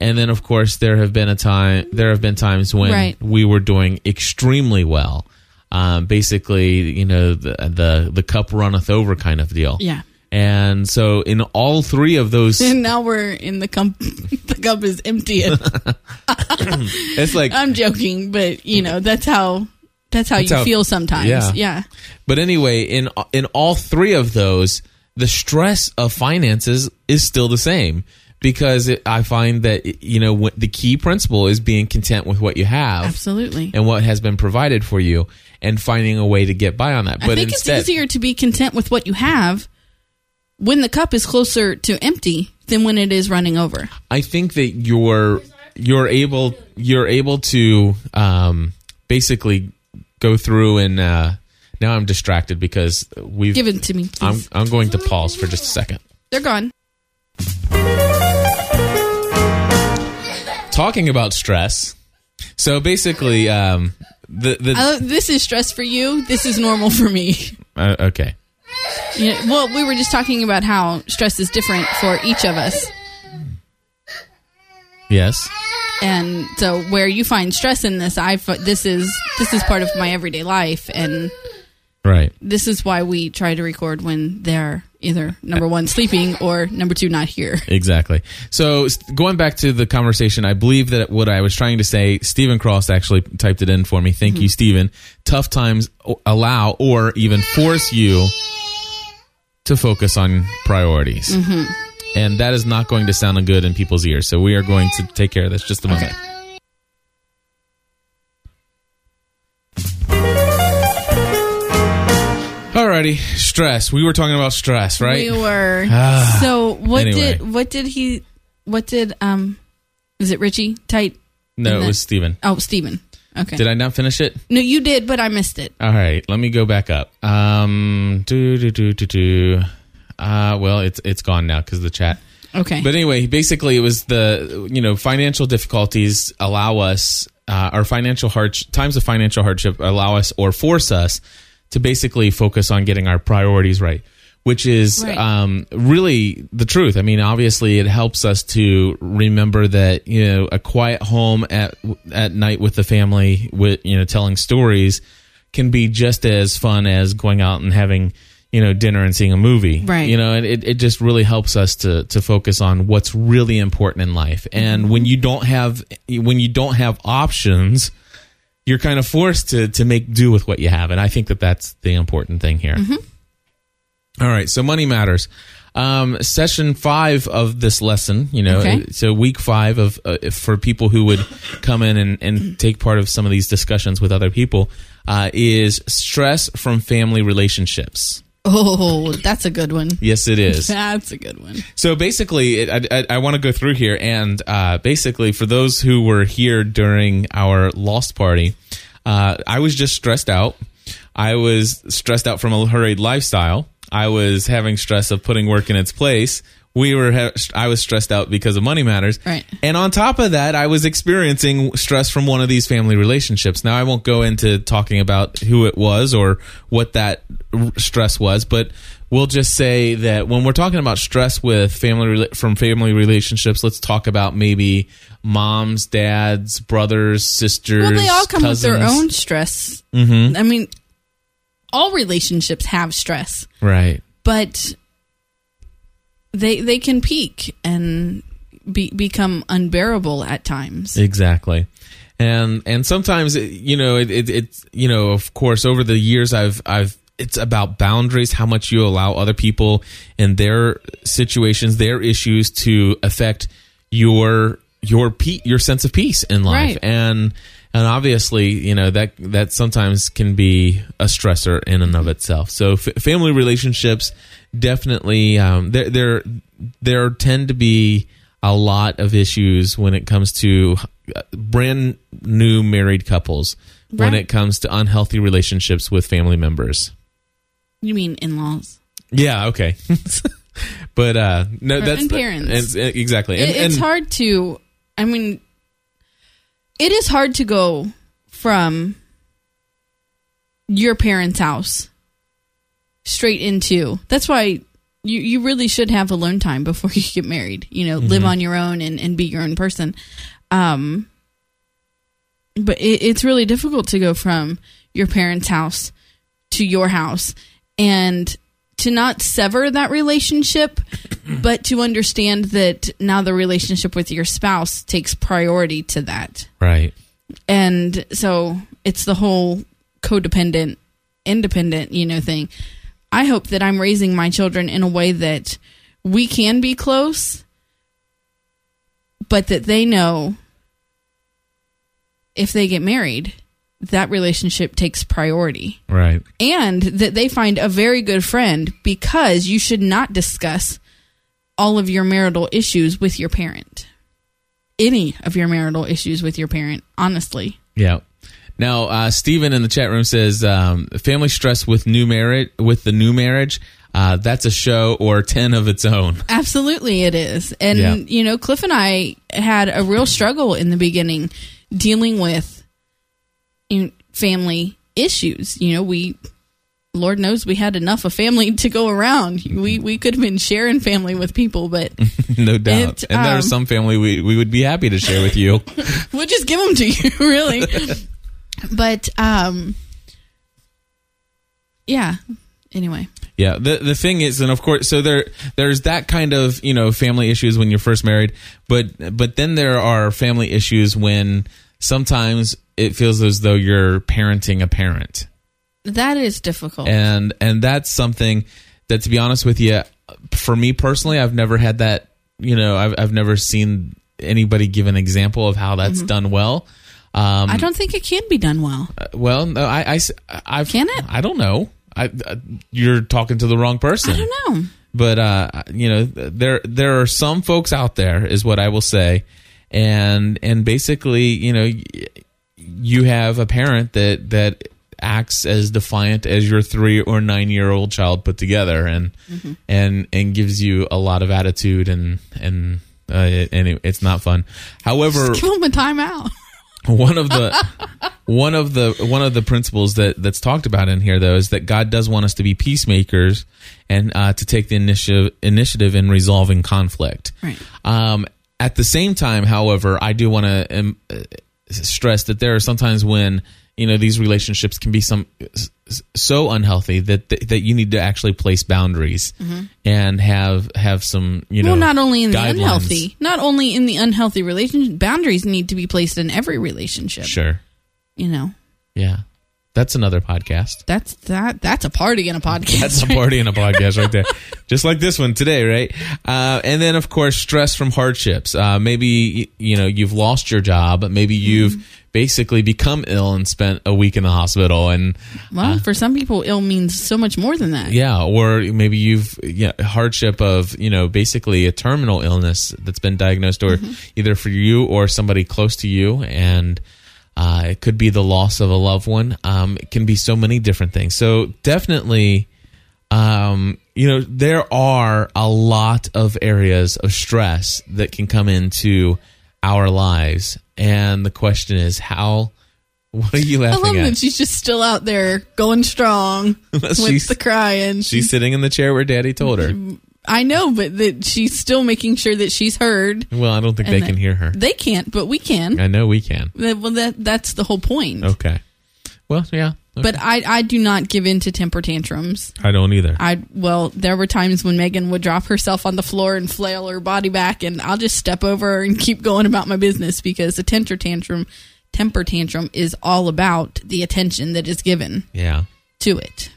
And then, of course, there have been a time. There have been times when Right. we were doing extremely well. Um, basically, you know, the, the the cup runneth over kind of deal. Yeah. And so, in all three of those, And now we're in the cup. the cup is empty. it's like I'm joking, but you know that's how that's how That's you how- feel sometimes. yeah. yeah. But anyway, in in all three of those, the stress of finances is still the same because it, I find that you know the key principle is being content with what you have Absolutely. and what has been provided for you, and finding a way to get by on that. But I think instead, it's easier to be content with what you have when the cup is closer to empty than when it is running over. I think that you're you're able you're able to um, basically go through and uh, now I'm distracted because we've Give it to me, I'm. I'm going to pause for just a second. They're gone. Talking about stress. So basically, um, the the I, this is stress for you. This is normal for me. uh, okay. You know, well, we were just talking about how stress is different for each of us. Yes. and so where you find stress in this i this is this is part of my everyday life and Right. this is why we try to record when they're either number one sleeping or number two not here Exactly. So going back to the conversation, I believe that what I was trying to say, Stephen Cross actually typed it in for me. Thank you, mm-hmm. Stephen. Tough times allow or even force you to focus on priorities. Mm-hmm. And that is not going to sound good in people's ears. So we are going to take care of this just a moment. Alrighty, stress. We were talking about stress, right? we were Ah, so what anyway. did what did he what did um is it richie tight no, it was Stephen. oh steven okay Did I not finish it? no you did but i missed it All right, let me go back up. Um, do do do do do. Uh, well, it's it's gone now because the chat. okay But anyway, basically, it was the you know financial difficulties allow us, uh, our financial hard times of financial hardship allow us or force us to basically focus on getting our priorities right, which is Right. um, really the truth. I mean, obviously, it helps us to remember that you know a quiet home at at night with the family, with you know telling stories, can be just as fun as going out and having you know dinner and seeing a movie. Right. you know and it, it just really helps us to to focus on what's really important in life. And when you don't have when you don't have options you're kind of forced to to make do with what you have. And i think that that's the important thing here. All right. So money matters. Um session five of this lesson you know Okay. so week five of uh, for people who would come in and, and take part of some of these discussions with other people uh, is stress from family relationships oh that's a good one yes it is that's a good one so basically, it, I, I, I want to go through here, and uh, basically, for those who were here during our lost party, uh, I was just stressed out. I was stressed out from a hurried lifestyle. I was having stress of putting work in its place. We were. Ha- I was stressed out because of money matters. Right. And on top of that, I was experiencing stress from one of these family relationships. Now, I won't go into talking about who it was or what that r- stress was, but we'll just say that when we're talking about stress with family from family relationships, let's talk about maybe moms, dads, brothers, sisters. well they all come with their own stress mm-hmm. i mean all relationships have stress Right. but they they can peak and be, become unbearable at times. Exactly. And and sometimes it- you know it, it it's you know of course over the years I've I've it's about boundaries how much you allow other people and their situations their issues to affect your your pe- your sense of peace in life Right. and and obviously you know that that sometimes can be a stressor in and of itself so f- family relationships definitely um, there there there tend to be a lot of issues when it comes to uh, brand new married couples when it comes to unhealthy relationships with family members You mean in-laws? yeah okay but uh no Or- that's and parents. it's- exactly and, It- it's and- hard to. I mean, it is hard to go from your parents' house straight into. That's why you you really should have alone time before you get married. You know, live on your own and and be your own person. Um, but it, it's really difficult to go from your parents' house to your house and to not sever that relationship, but to understand that now the relationship with your spouse takes priority to that. right And so it's the whole codependent, independent, you know, thing. I hope that I'm raising my children in a way that we can be close, but that they know if they get married, that relationship takes priority. Right. And that they find a very good friend because you should not discuss all of your marital issues with your parent. Any of your marital issues with your parent, honestly. Yeah. Now, uh, Stephen in the chat room says, um, "Family stress with new marriage with the new marriage. Uh, that's a show or ten of its own." Absolutely, it is. And, Yeah. you know, Cliff and I had a real struggle in the beginning dealing with family issues. You know, we, Lord knows, we had enough of family to go around. We, we could have been sharing family with people, but no doubt. It, and there's um, some family we, we would be happy to share with you. we'll just give them to you, really. But, um, yeah. Anyway, Yeah, the the thing is, and of course, so there there's that kind of you know family issues when you're first married, but but then there are family issues when sometimes it feels as though you're parenting a parent, that is difficult. and and that's something that, to be honest with you, for me personally, I've never had that. You know, I've I've never seen anybody give an example of how that's done well. Um, I don't think it can be done well. well, no, I, I, I've, Can it? I don't know. I, uh, you're talking to the wrong person. I don't know. but uh, you know there there are some folks out there is what I will say, and and basically you know you have a parent that that acts as defiant as your three or nine year old child put together, and and and gives you a lot of attitude and and. Uh, and it, it's not fun. However, Give them a timeout. One of the one of the one of the principles that that's talked about in here though is that God does want us to be peacemakers and uh, to take the initiative initiative in resolving conflict. Right. Um, at the same time, however, I do want to um, uh, stress that there are sometimes when you know these relationships can be some so unhealthy that that you need to actually place boundaries and have have some you know Mm-hmm. well, not only in the unhealthy, not only in the unhealthy relationship, boundaries need to be placed in every relationship. Sure. You know, Yeah. That's another podcast. that's that. That's a party in a podcast. That's a party in a podcast right there. Just like this one today, right? Uh, and then, of course, stress from hardships. Uh, maybe, you know, you've lost your job. Maybe you've basically become ill and spent a week in the hospital. And Well, for some people, ill means so much more than that. yeah, or maybe you've, yeah, hardship of, you know, basically a terminal illness that's been diagnosed or either for you or somebody close to you. And, uh, it could be the loss of a loved one. Um, it can be so many different things. So definitely, um, you know, there are a lot of areas of stress that can come into our lives, and the question is, how? What are you laughing I love at? that she's just still out there going strong with She's- the crying. She's sitting in the chair where Daddy told her. I know, but that she's still making sure that she's heard. Well, I don't think they can hear her. They can't, but we can. I know we can. Well, that that's the whole point. Okay. Well, yeah. Okay. But I I do not give in to temper tantrums. I don't either. I well, there were times when Megan would drop herself on the floor and flail her body back, and I'll just step over and keep going about my business because a temper tantrum, temper tantrum is all about the attention that is given yeah. to it.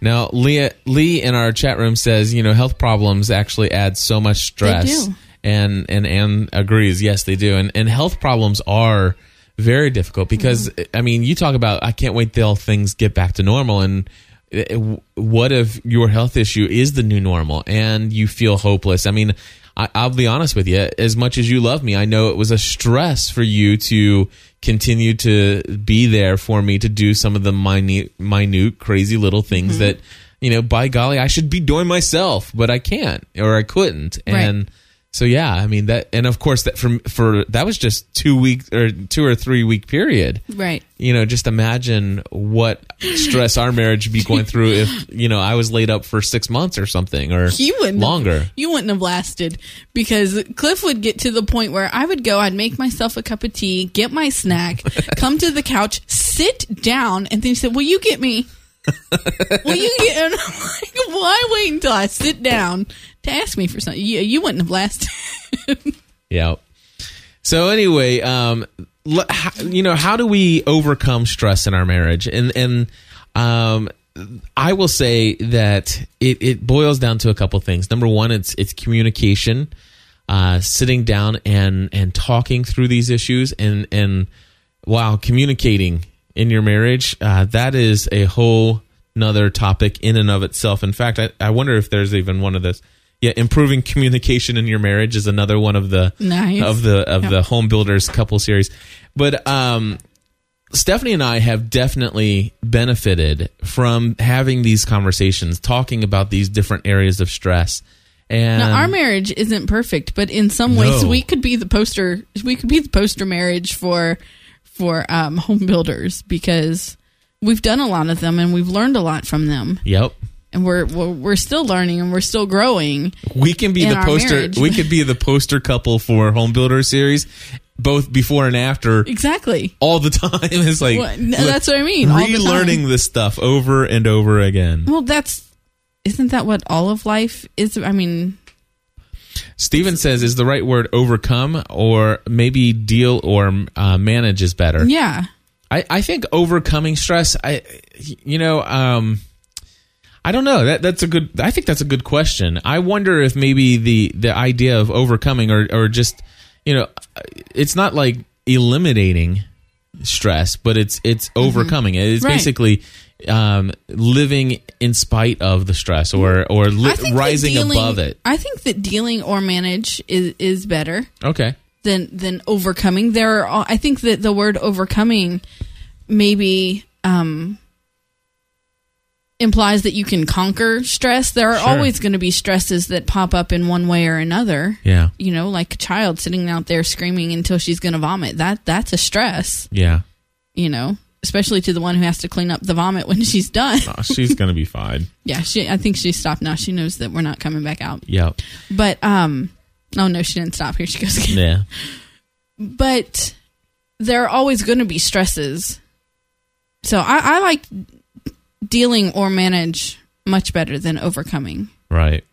Now, Leah, Lee in our chat room says, you know, health problems actually add so much stress. do. And and Anne agrees. Yes, they do. And and health problems are very difficult because Mm-hmm. I mean, you talk about I can't wait till things get back to normal and uh, what if your health issue is the new normal and you feel hopeless? I mean, I, I'll be honest with you. As much as you love me, I know it was a stress for you to continue to be there for me to do some of the minute, minute, crazy little things that you know. By golly, I should be doing myself, but I can't or I couldn't, Right. So yeah, I mean that, and of course that for for that was just two week or two or three week period Right. you know, just imagine what stress our marriage would be going through if, you know, I was laid up for six months or something or he wouldn't longer. You wouldn't have lasted because Cliff would get to the point where I would go, I'd make myself a cup of tea, get my snack, come to the couch, sit down, and then he said, "Will you get me? Will you get?" And I'm like, "Why wait until I sit down to ask me for something? You, you wouldn't have lasted." Yeah. So anyway, um, you know, how do we overcome stress in our marriage? And and um, I will say that it, it boils down to a couple things. Number one, it's it's communication, uh, sitting down and and talking through these issues, and and wow, communicating in your marriage, uh, that is a whole another topic in and of itself. In fact, I, I wonder if there's even one of those. Yeah, improving communication in your marriage is another one of the Nice. of the of Yep. the home builders couple series. But um, Stephanie and I have definitely benefited from having these conversations, talking about these different areas of stress. And Now, our marriage isn't perfect, but in some ways, No. we could be the poster. We could be the poster marriage for for um, home builders because we've done a lot of them and we've learned a lot from them, yep, and we're we're, we're still learning and we're still growing. we can be the poster. marriage. We could be the poster couple for home builder series, both before and after. Exactly. All the time, it's like Well, that's what I mean, all the time. Relearning this stuff over and over again. Well, that's isn't that what all of life is? I mean, Steven says, "Is the right word overcome, or maybe deal or uh, manage is better?" yeah. I, I think overcoming stress. I, you know, um, I don't know. That that's a good. I think that's a good question. I wonder if maybe the the idea of overcoming or or just you know, it's not like eliminating stress, but it's it's overcoming it. It's Mm-hmm. Right. basically um, living in spite of the stress or or li- I think that rising dealing- above it. I think that dealing or manage is is better. Okay. than than overcoming. There are all- I think that the word overcoming maybe um implies that you can conquer stress. There are Sure. always going to be stresses that pop up in one way or another. Yeah. You know, like a child sitting out there screaming until she's going to vomit. That that's a stress, Yeah. you know, especially to the one who has to clean up the vomit when she's done. Oh, she's gonna be fine. yeah, she I think she stopped now. She knows that we're not coming back out. Yeah. But um oh no, she didn't stop. Here she goes again. Yeah. but there are always going to be stresses. So I, I like dealing or manage much better than overcoming. Right.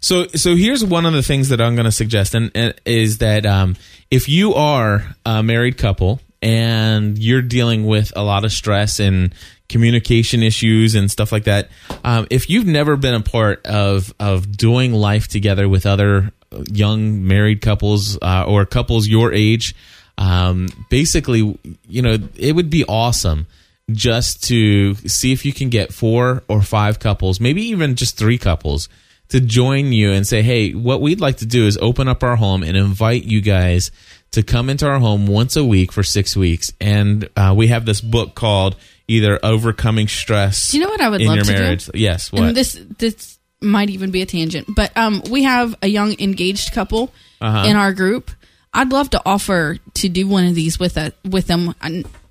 So so here's one of the things that I'm going to suggest, and, and is that um, if you are a married couple and you're dealing with a lot of stress and communication issues and stuff like that, um, if you've never been a part of of doing life together with other young married couples uh, or couples your age, um, basically, you know, it would be awesome just to see if you can get four or five couples, maybe even just three couples, to join you and say, hey, what we'd like to do is open up our home and invite you guys to come into our home once a week for six weeks. And uh, we have this book called either Overcoming Stress Do you know what I would in love Your to do? Yes, what? And this this might even be a tangent, but um, we have a young engaged couple Uh-huh. in our group. I'd love to offer to do one of these with a, with them.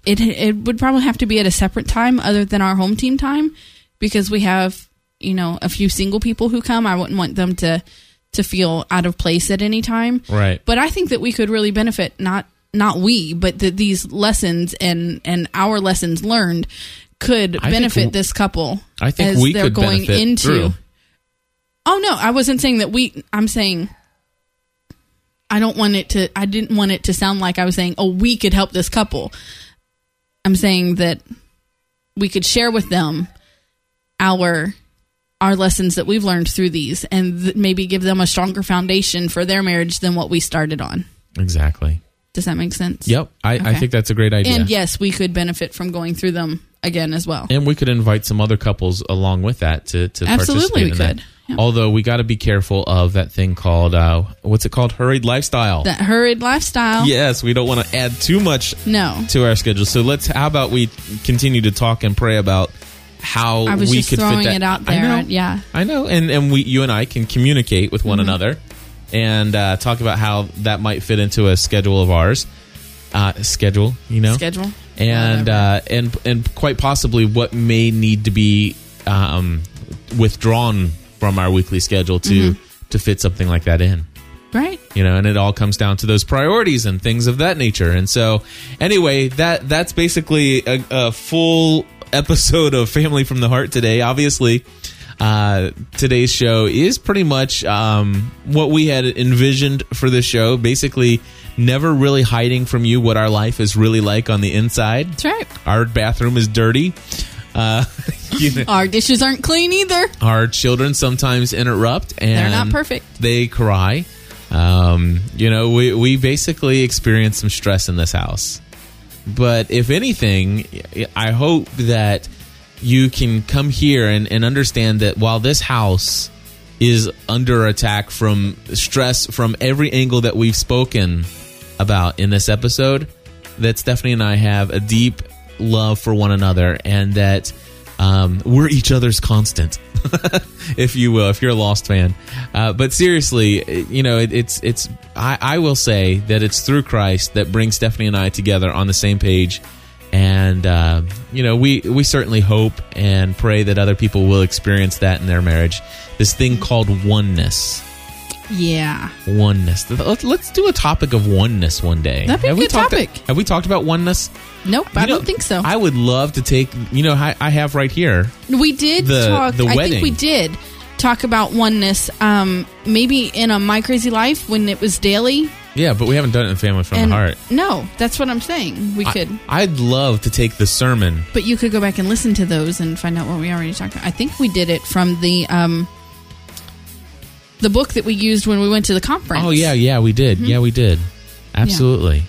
It it would probably have to be at a separate time other than our home team time because we have you know a few single people who come. I wouldn't want them to to feel out of place at any time. right. But I think that we could really benefit not not we, but that these lessons and and our lessons learned could I think benefit w- this couple. I think as we they're could going benefit into. through. Oh no, I wasn't saying that we. I'm saying. I don't want it to. I didn't want it to sound like I was saying, "Oh, we could help this couple." I'm saying that we could share with them our our lessons that we've learned through these, and th- maybe give them a stronger foundation for their marriage than what we started on. Exactly. Does that make sense? Yep. I, I think that's a great idea. And yes, we could benefit from going through them again as well. And we could invite some other couples along with that to, to Absolutely, participate we in that. could. Yeah. Although we got to be careful of that thing called uh, what's it called? Hurried lifestyle. That hurried lifestyle. yes, we don't want to add too much No. to our schedule. So let's. How about we continue to talk and pray about how I was we just could throwing fit that. it out I there. know. Yeah. I know, and and we, you and I can communicate with one Mm-hmm. another, and uh, talk about how that might fit into a schedule of ours. Uh, schedule, you know, Schedule. and uh, and and quite possibly what may need to be um, withdrawn from our weekly schedule to Mm-hmm. to fit something like that in Right. you know and it all comes down to those priorities and things of that nature and so anyway that that's basically a, a full episode of family from the heart today obviously Uh, today's show is pretty much um, what we had envisioned for the show. Basically, never really hiding from you what our life is really like on the inside. That's right. Our bathroom is dirty. Uh, you know, Our dishes aren't clean either. our children sometimes interrupt and They're not perfect. They cry. Um, you know, we we basically experience some stress in this house. But if anything, I hope that you can come here and, and understand that while this house is under attack from stress from every angle that we've spoken about in this episode, that Stephanie and I have a deep love for one another and that um, we're each other's constant, if you will, if you're a Lost fan. Uh, but seriously, you know, it, it's it's. I, I will say that it's through Christ that brings Stephanie and I together on the same page, and uh, you know, we we certainly hope and pray that other people will experience that in their marriage. This thing called oneness. Yeah. Oneness. Let's, let's do a topic of oneness one day. That'd be a have we good talked- topic. have we talked about oneness? Nope, I know, don't think so. I would love to take. You know, I, I have right here. we did the- talk. the I wedding. think we did talk about oneness. Um, maybe in a My Crazy Life when it was daily. Yeah, but we haven't done it in Family from and the Heart. no, that's what I'm saying. We could, I, would love to take the sermon. but you could go back and listen to those and find out what we already talked about. I think we did it from the um, the book that we used when we went to the conference. Oh yeah, yeah, we did. Mm-hmm. Yeah, we did. Absolutely.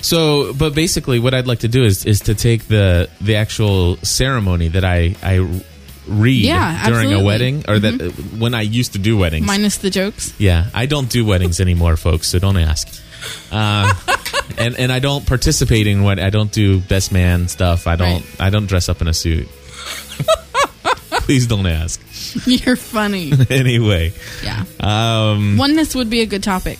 So, but basically, what I'd like to do is is to take the the actual ceremony that I I read Yeah, during a absolutely. Mm-hmm. wedding, or that uh, when I used to do weddings. minus the jokes. Yeah, I don't do weddings anymore, folks. So don't ask. Uh, and and I don't participate in what I don't do best man stuff. I don't Right. I don't dress up in a suit. Please don't ask. You're funny. anyway, yeah, um, oneness would be a good topic.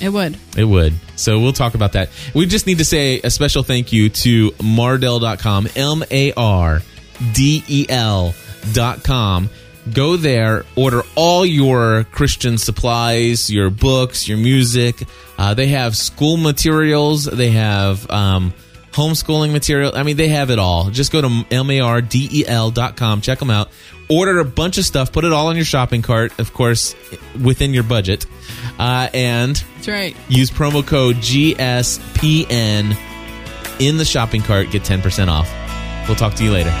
It would. it would. So we'll talk about that. We just need to say a special thank you to Mardel.com, M A R D E L.com. Go there, order all your Christian supplies, your books, your music. Uh, they have school materials, they have um, homeschooling material. I mean, they have it all. Just go to mardel.com, check them out. Order a bunch of stuff, put it all on your shopping cart, of course, within your budget. Uh, and That's right. use promo code GSPN in the shopping cart, get 10% off. We'll talk to you later.